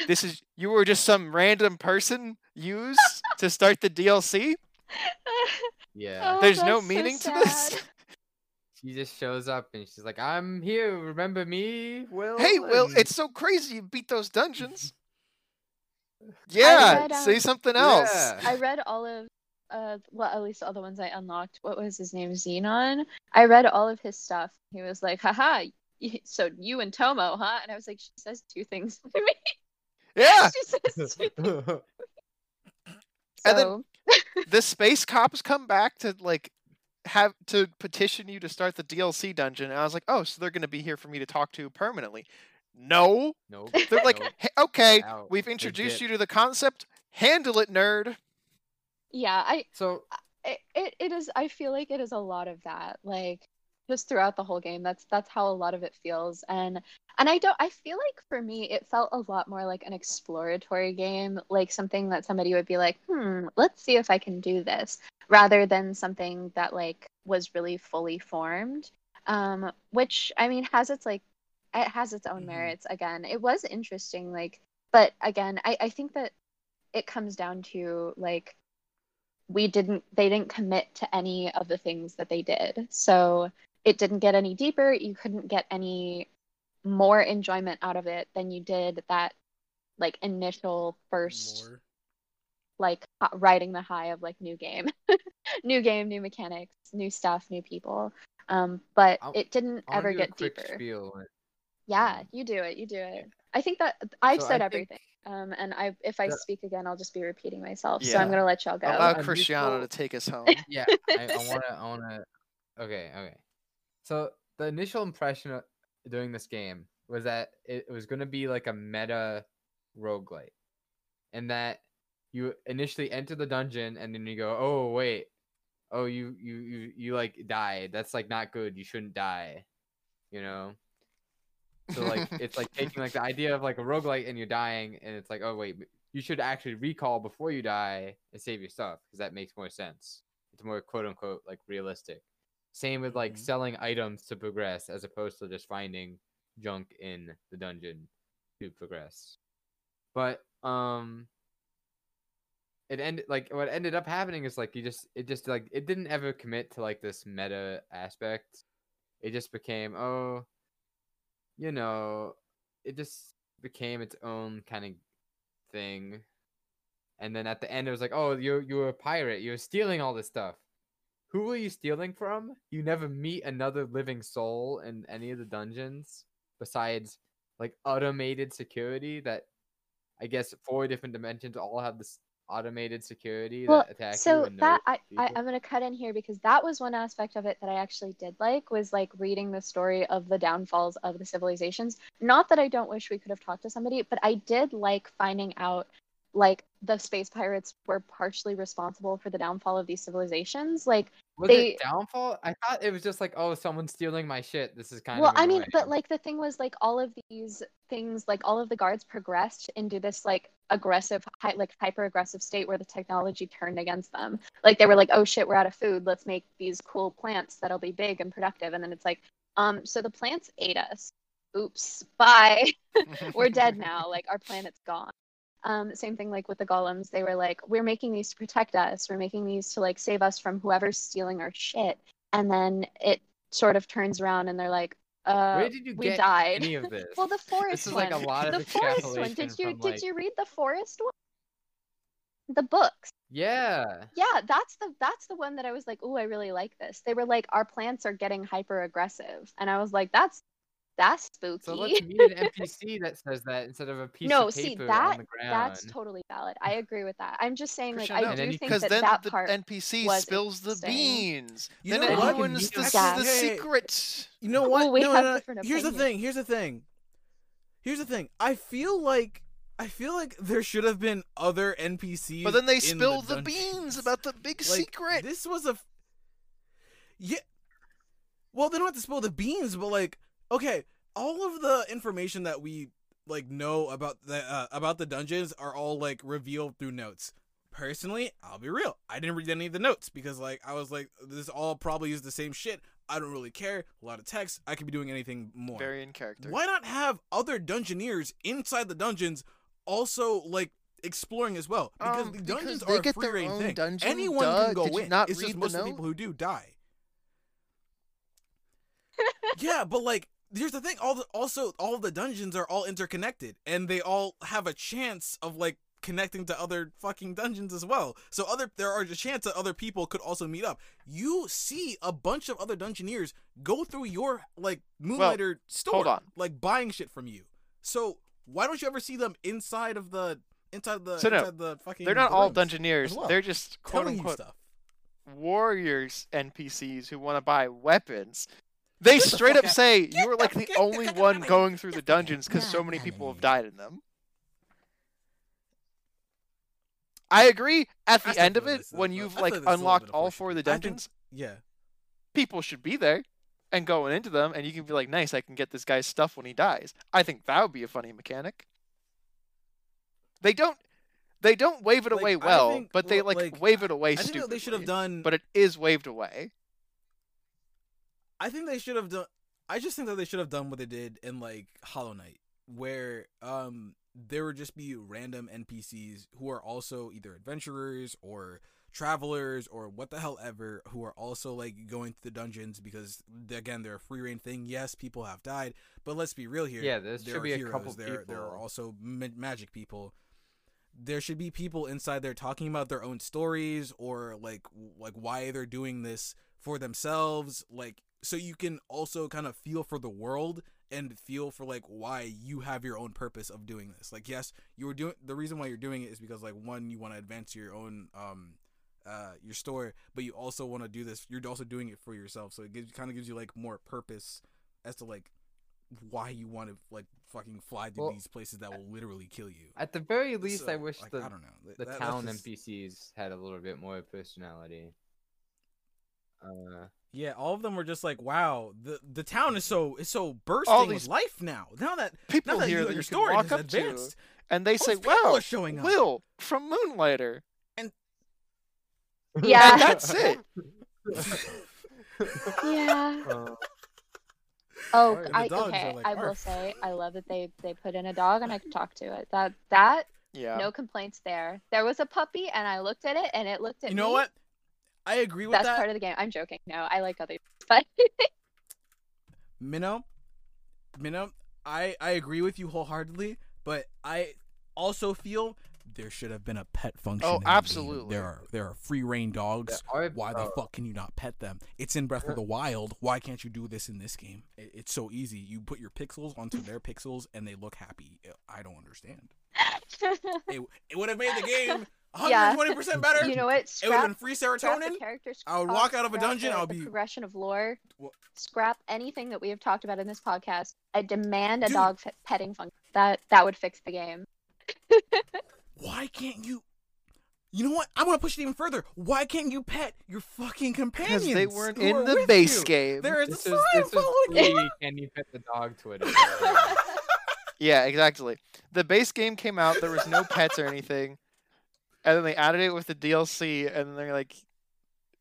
this is you were just some random person used to start the DLC? Yeah. Oh, There's no that's so meaning to this." She just shows up and she's like, "I'm here. Remember me, Will?" Hey, Will, it's so crazy you beat those dungeons. Yeah, read, say um, something else. Yeah. I read all of uh well at least all the ones I unlocked. What was his name? Zenon. I read all of his stuff. He was like, haha, y- so you and Tomo, huh? And I was like, she says two things to me. Yeah, she says two. And then- the space cops come back to like have to petition you to start the DLC dungeon. And I was like, oh, so they're going to be here for me to talk to permanently. No, nope. they're like, nope. "Hey, okay, we've introduced you to the concept. Handle it, nerd. yeah, I So it, it, it is I feel like it is a lot of that. Like just throughout the whole game. That's that's how a lot of it feels. And and I don't I feel like for me it felt a lot more like an exploratory game, like something that somebody would be like, hmm, let's see if I can do this. rather than something that like was really fully formed. Um, which I mean has its like it has its own Mhm. merits. Again, it was interesting. Like, but again, I I think that it comes down to like we didn't they didn't commit to any of the things that they did so it didn't get any deeper you couldn't get any more enjoyment out of it than you did that like initial first More. like riding the high of like new game. New game new mechanics new stuff new people. Um but I'll- it didn't I wanna ever get deeper. spiel on yeah um, you do it you do it. i think that i've So I said think everything um and i if i the- speak again i'll just be repeating myself so i'm gonna let y'all go. Allow Cristiano to take us home. yeah i, I want to i want to okay okay so the initial impression of, during this game was that it, was going to be like a meta roguelite. And that you initially enter the dungeon and then you go oh wait. Oh you you you, you like died. That's like not good. You shouldn't die. You know? So like it's like taking like the idea of like a roguelite and you're dying and it's like oh wait. You should actually recall before you die and save your stuff because that makes more sense. It's more quote unquote like realistic same with like Mhm. selling items to progress as opposed to just finding junk in the dungeon to progress. But um it ended like what ended up happening is like you just it just like it didn't ever commit to like this meta aspect. It just became oh you know it just became its own kind of thing. And then at the end it was like oh you're you're a pirate. You're stealing all this stuff who are you stealing from you never meet another living soul in any of the dungeons besides like automated security that i guess four different dimensions all have this automated security well, that attack you so that I, I. I'm gonna cut in here because that was one aspect of it that I actually did like was like reading the story of the downfalls of the civilizations. Not that I don't wish we could have talked to somebody, but I did like finding out like the space pirates were partially responsible for the downfall of these civilizations. Like was they- it downfall? I thought it was just like oh someone's stealing my shit. This is kind well of well. i mean but like the thing was like all of these things like all of the guards progressed into this like aggressive hi- like hyper aggressive state where the technology turned against them. Like they were like oh shit we're out of food. Let's make these cool plants that'll be big and productive. And then it's like um so the plants ate us. Oops. Bye. We're dead now. Like our planet's gone um, same thing like with the golems. They were like we're making these to protect us. We're making these to like save us from whoever's stealing our shit. And then it sort of turns around and they're like uh where did you we get died. any of this? Well the forest this is one like a lot of the forest one. Did you from, did like- you read the forest one? The books. Yeah. Yeah that's the that's the one that i was like oh i really like this. They were like our plants are getting hyper aggressive and i was like that's that's spooky So let's meet an NPC that says that instead of a piece no of see paper that on the ground. that's totally valid i agree with that i'm just saying like Christian, i no. do And then you- think Because that then that the part NPC was spills the beans. You then know it what? ruins the, Yeah. the secret. You know what? Well, we no, have no, no. different Here's the thing. Here's the thing. Here's the thing. I feel like I feel like there should have been other NPCs. But then they in spill the, dungeons. beans about the big Like, secret. This was a. f- Yeah. Well, they don't have to spill the beans, but like, okay, all of the information that we like know about the uh, about the dungeons are all like revealed through notes. Personally, I'll be real. I didn't read any of the notes because like I was like, this all probably is the same shit. I don't really care. A lot of text. I could be doing anything more. Very in character. Why not have other dungeoneers inside the dungeons also like exploring as well? Because Um, the because dungeons they are a get free their own thing. dungeon, Anyone duh. can go Did in. not it's just read the most of the people who do die. yeah, but like here's the thing, all the also all the dungeons are all interconnected and they all have a chance of like connecting to other fucking dungeons as well. So other there are a chance that other people could also meet up. You see a bunch of other dungeoneers go through your like Moonlighter store hold on. like buying shit from you. So why don't you ever see them inside of the inside the So no, inside the fucking They're not all dungeoneers. well, They're just quote telling unquote stuff. warriors NPCs who want to buy weapons. They Get the straight up say you were like the only one going through the the dungeons because so many people have died in them. I agree. At the end of it, when you've like this is a little unlocked all four of the dungeons, Yeah. people should be there and going into them, and you can be like, "Nice, I can get this guy's stuff when he dies." I think that would be a funny mechanic. They don't. They don't wave it Like, away well, think, but they like, like, wave it away I think stupidly. that they should have done. but it is waved away. I think they should have done. I just think that they should have done what they did in like Hollow Knight, where um there would just be random NPCs who are also either adventurers or travelers or what the hell ever who are also like going to the dungeons because again they're a free reign thing. Yes, people have died, but let's be real here. Yeah, there should be a heroes. couple there, There are also ma- magic people. There should be people inside there talking about their own stories or like like why they're doing this for themselves, like so you can also kind of feel for the world and feel for like why you have your own purpose of doing this. Like yes, you were doing the reason why you're doing it is because like one you want to advance your own um uh your store, but you also want to do this. You're also doing it for yourself, so it gives kind of gives you like more purpose as to like why you want to like fucking fly to Well, these places that will literally kill you. At the very least, I wish like, the I don't know. The that- town just- NPCs had a little bit more personality. Uh, Yeah, all of them were just like, "Wow, the the town is so is so bursting these with life now. Now that People now that here you, that your story walk has up to, advanced, and they say, "Wow, are showing up." Will from Moonlighter," and Yeah. and that's it. Yeah. uh, Oh, I okay. like, I will say I love that they they put in a dog and I could talk to it. That that Yeah. no complaints there. There was a puppy and I looked at it and it looked at me. you know what? I agree with That's that. part of the game. I'm joking. No, I like other but Minnow, Minnow, I I agree with you wholeheartedly, but I also feel there should have been a pet function. Oh, in the absolutely. There are there are free reign dogs. there are- Why the uh, fuck can you not pet them? It's in Breath of the Wild. Why can't you do this in this game? It, it's so easy. You put your pixels onto their pixels and they look happy. I don't understand. It, it would have made the game Yeah. 120% better. you know what? it would have been free serotonin. I would walk out of a dungeon, I'll be- progression of lore. Wha- Scrap anything that we have talked about in this podcast. I demand a Dude. dog petting function. That that would fix the game. Why can't you? You know what? I'm gonna push it even further. Why can't you pet your fucking companions? Because they weren't in the base you? game. There is This a is sign this is following you. pre Can you pet the dog Twitter? Yeah, exactly. The base game came out, there was no pets or anything. And then they added it with the DLC, and they're like,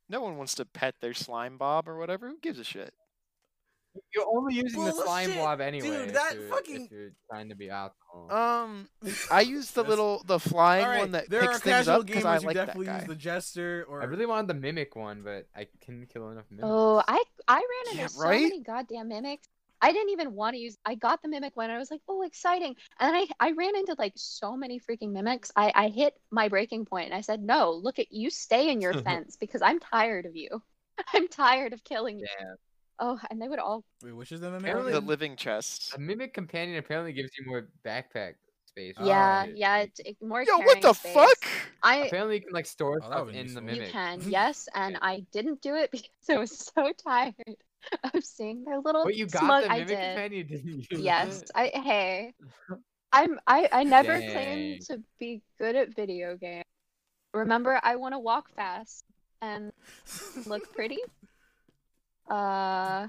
no one wants to pet their slime bob or whatever. Who gives a shit? You're only using the slime Bullshit, blob anyway. Dude, that you're- fucking- If you're trying to be alcohol. Um, I use the little, the flying All right, one that there picks are things casual up because I gamers who like that definitely guy. use the jester or I really wanted the mimic one, but I couldn't kill enough mimics. Oh, I I ran into Yeah, so many goddamn mimics. I didn't even want to use. I got the mimic one. I was like, oh, exciting! And then I I ran into like so many freaking mimics. I I hit my breaking point, and I said, no, look at you. Stay in your fence because I'm tired of you. I'm tired of killing you. Damn. Oh, and they would all. Wait, which is the mimic? Apparently- The living chest. A mimic companion apparently gives you more backpack space. Oh, yeah, right? yeah. It's it, more. Yo, what the space. fuck? I Apparently, you can like store Oh, stuff would be in the useful. You mimic. can, yes, and I didn't do it because I was so tired of seeing their little But you got smug. the I mimic did. companion, didn't you? Yes, I hey. I'm I I never Dang. claimed to be good at video games. Remember, I want to walk fast and look pretty. Uh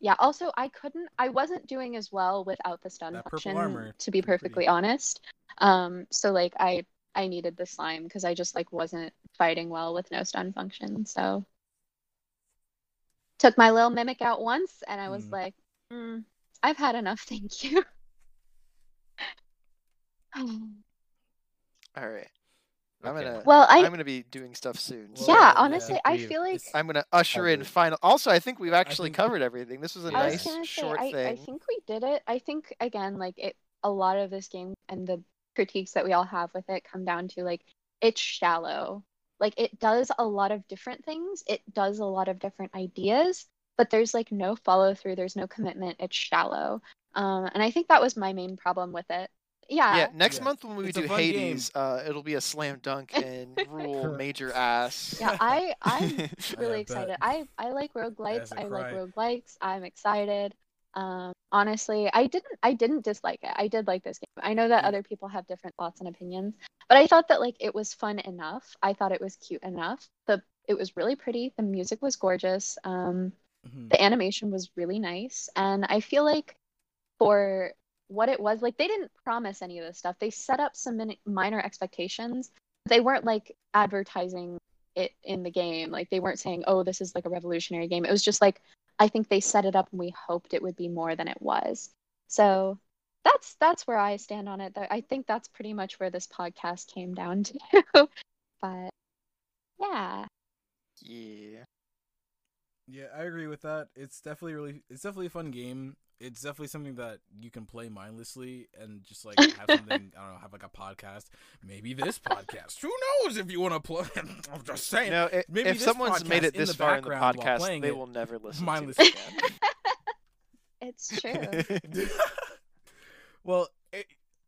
yeah, also I couldn't I wasn't doing as well without the stun That function armor, to be pretty pretty. perfectly honest. Um so like I I needed the slime because I just like wasn't fighting well with no stun function. So took my little mimic out once and I was Hmm. like, mm, I've had enough, thank you. All right. I'm Okay. gonna. well, I I'm gonna be doing stuff soon. So yeah, yeah, honestly, I feel like I'm gonna usher in final. Also, I think we've actually think- covered everything. This was a I nice gonna say short I, thing. I think we did it. I think again, like it a lot of this game and the critiques that we all have with it come down to like it's shallow. Like it does a lot of different things. It does a lot of different ideas, but there's like no follow through, there's no commitment. It's shallow. Um and I think that was my main problem with it. Yeah. Yeah, next Yeah. month when we It's do fun. Hades, uh, it'll be a slam dunk and rule major ass. Yeah, I I'm really bet. excited. I I like roguelites. As I like cry. roguelikes. I'm excited. Um honestly, I didn't I didn't dislike it. I did like this game. I know that other people have different thoughts and opinions, but I thought that like it was fun enough. I thought it was cute enough. The it was really pretty. The music was gorgeous. Um Mhm. the animation was really nice and I feel like for what it was. Like they didn't promise any of this stuff. They set up some min- minor expectations. They weren't like advertising it in the game. Like they weren't saying, "Oh, this is like a revolutionary game." It was just like I think they set it up and we hoped it would be more than it was. So that's that's where I stand on it. I think that's pretty much where this podcast came down to. but yeah. Yeah. Yeah, I agree with that. It's definitely really it's definitely a fun game. It's definitely something that you can play mindlessly and just like have something I don't know, have like a podcast. Maybe this podcast. Who knows if you want to play? I'm just saying. No, know, i- maybe if this someone's made it this the far in the podcast, they it, will never listen mindlessly. to It's true. well, it,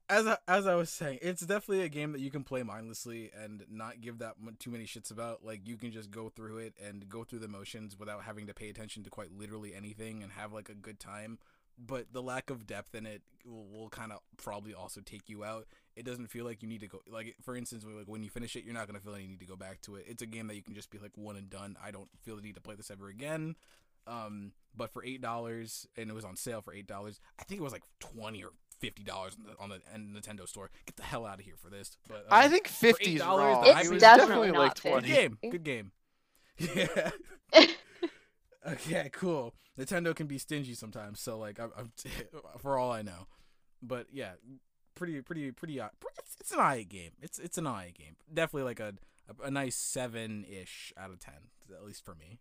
as I, as I was saying, it's definitely a game that you can play mindlessly and not give that mu- too many shits about. Like you can just go through it and go through the motions without having to pay attention to quite literally anything and have like a good time. But the lack of depth in it will, will kind of probably also take you out. It doesn't feel like you need to go like for instance like when you finish it, you're not gonna feel any need to go back to it. It's a game that you can just be like one and done. I don't feel the need to play this ever again. Um, but for eight dollars, and it was on sale for eight dollars. I think it was like twenty or fifty dollars on the on the Nintendo store. Get the hell out of here for this. But I um, think 50 is $8, wrong. It's it was definitely definitely like 50. good 20. game. Good game. Yeah. okay. Cool. Nintendo can be stingy sometimes. So like, I'm, I'm for all I know, but yeah, pretty, pretty, pretty. Uh, it's, it's an I game. It's it's an I game. Definitely like a a, a nice seven ish out of ten, at least for me.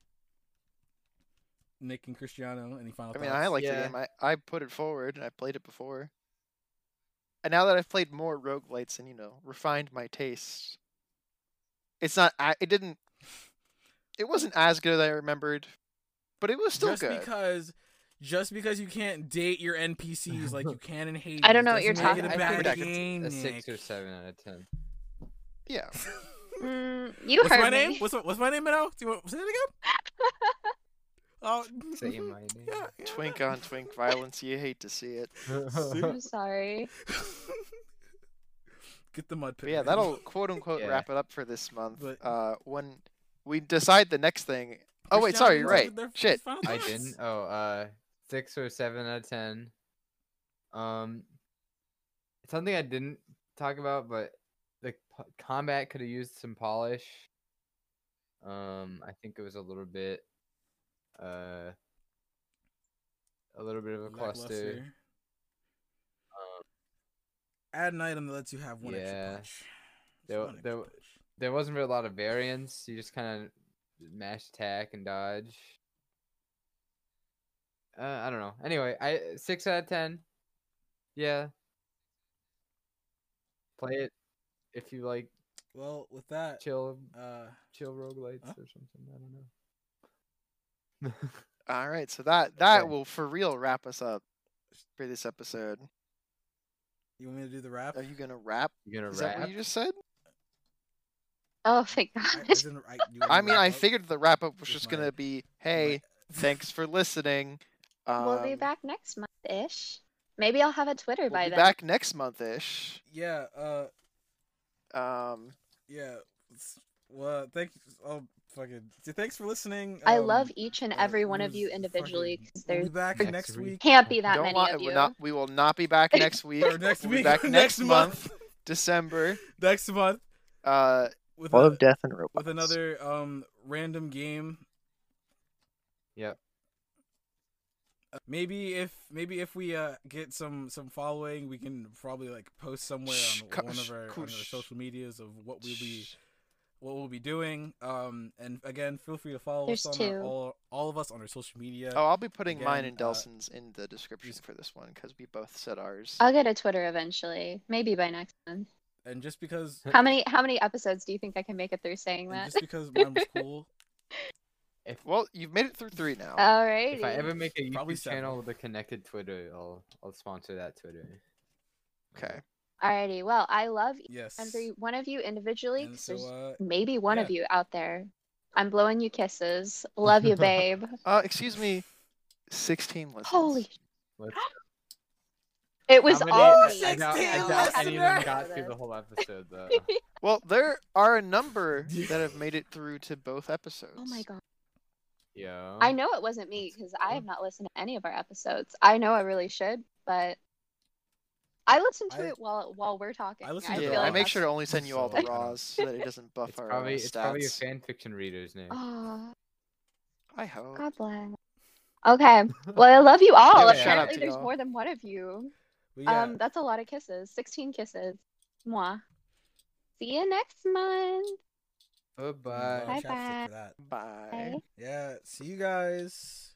Nick and Cristiano, any final I mean, thoughts? I like Yeah. the game. I, I put it forward and I played it before. And now that I've played more roguelites and, you know, refined my taste, it's not, a- it didn't, it wasn't as good as I remembered, but it was still just good. because just because you can't date your NPCs like you can in Hades. I don't know what you're talking it a about. I think it's game, a six or seven out of ten. Yeah. Mm, you What's heard my me. name? What's what's my name, Minnow? Do you want say it again? Oh, Say my name. yeah, yeah. twink on twink violence. You hate to see it. I'm sorry. Get the mud pit. Yeah, that'll quote unquote Yeah. wrap it up for this month. But- Uh, when we decide the next thing. Oh wait, sorry, you you're right. give Shit. I didn't. Oh, uh, six or seven out of ten. Um, something I didn't talk about, but the p- combat could have used some polish. Um, I think it was a little bit, uh, a little bit of a cluster. Um, Add an item that lets you have one Yeah. extra punch. There- one extra there- punch. there wasn't really a lot of variance. You just kind of mash attack and dodge. Uh, I don't know. Anyway, I six out of ten. Yeah. Play it if you like Well, with that, chill uh, chill roguelites Huh? or something. I don't know. All right, so that that Okay. will for real wrap us up for this episode. you want me to do the rap? Are you gonna wrap? You gonna Is that what you just said? Oh, thank God. I didn't- I- I mean, I up? figured the wrap up was with just gonna be, hey, thanks for listening. Um, we'll be back next month ish. Maybe I'll have a Twitter We'll by be then. back next month ish. Yeah. Uh. Um, Yeah. Well, thank. Oh, fucking. Thanks for listening. I um, love each and uh, every it one of you individually fucking- because We'll there's be back Next next week. week. can't be that don't many want, of we're you. not. We will not be back next week. Or next we'll be week. back next month, month. December. next month. Uh, With Full a, of death and robots. with another um random game. Yep. Uh, Maybe if maybe if we uh get some some following, we can probably like post somewhere Shh, on cu- one shh, of our, cool, on our social medias of what we'll be what we'll be doing. Um, and again, feel free to follow There's us on our, all all of us on our social media. Oh, I'll be putting mine Again, and uh, Delson's in the description for this one because we both said ours. I'll get a Twitter eventually. Maybe by next month. And just because How many how many episodes do you think I can make it through saying that? just because mine was cool, If Well, you've made it through three now. Alrighty. if I ever make a Probably YouTube channel seven. with a connected Twitter, I'll I'll sponsor that Twitter. okay. Alrighty. Well, I love yes. and every one of you individually. And 'cause so there's uh, maybe one of you out there. I'm blowing you kisses. Love you, babe. Uh, excuse me. Sixteen listens. Holy. It was all I, 16 I, I doubt, I doubt got through the whole episode though. well, there are a number that have made it through to both episodes. Oh my god. Yeah. I know it wasn't me because I have not listened to any of our episodes. I know I really should, but I listen to I, it while while we're talking. I listen I like I make sure to only send you all the raws so that it doesn't buff it's our probably, It's probably readers name. I hope. God bless. Okay. Well, I love you all. Apparently, there's more than one of you. Yeah. Um, that's a lot of kisses. Sixteen kisses. Moi. See you next month. Goodbye. Bye bye. Bye. Yeah. See you guys.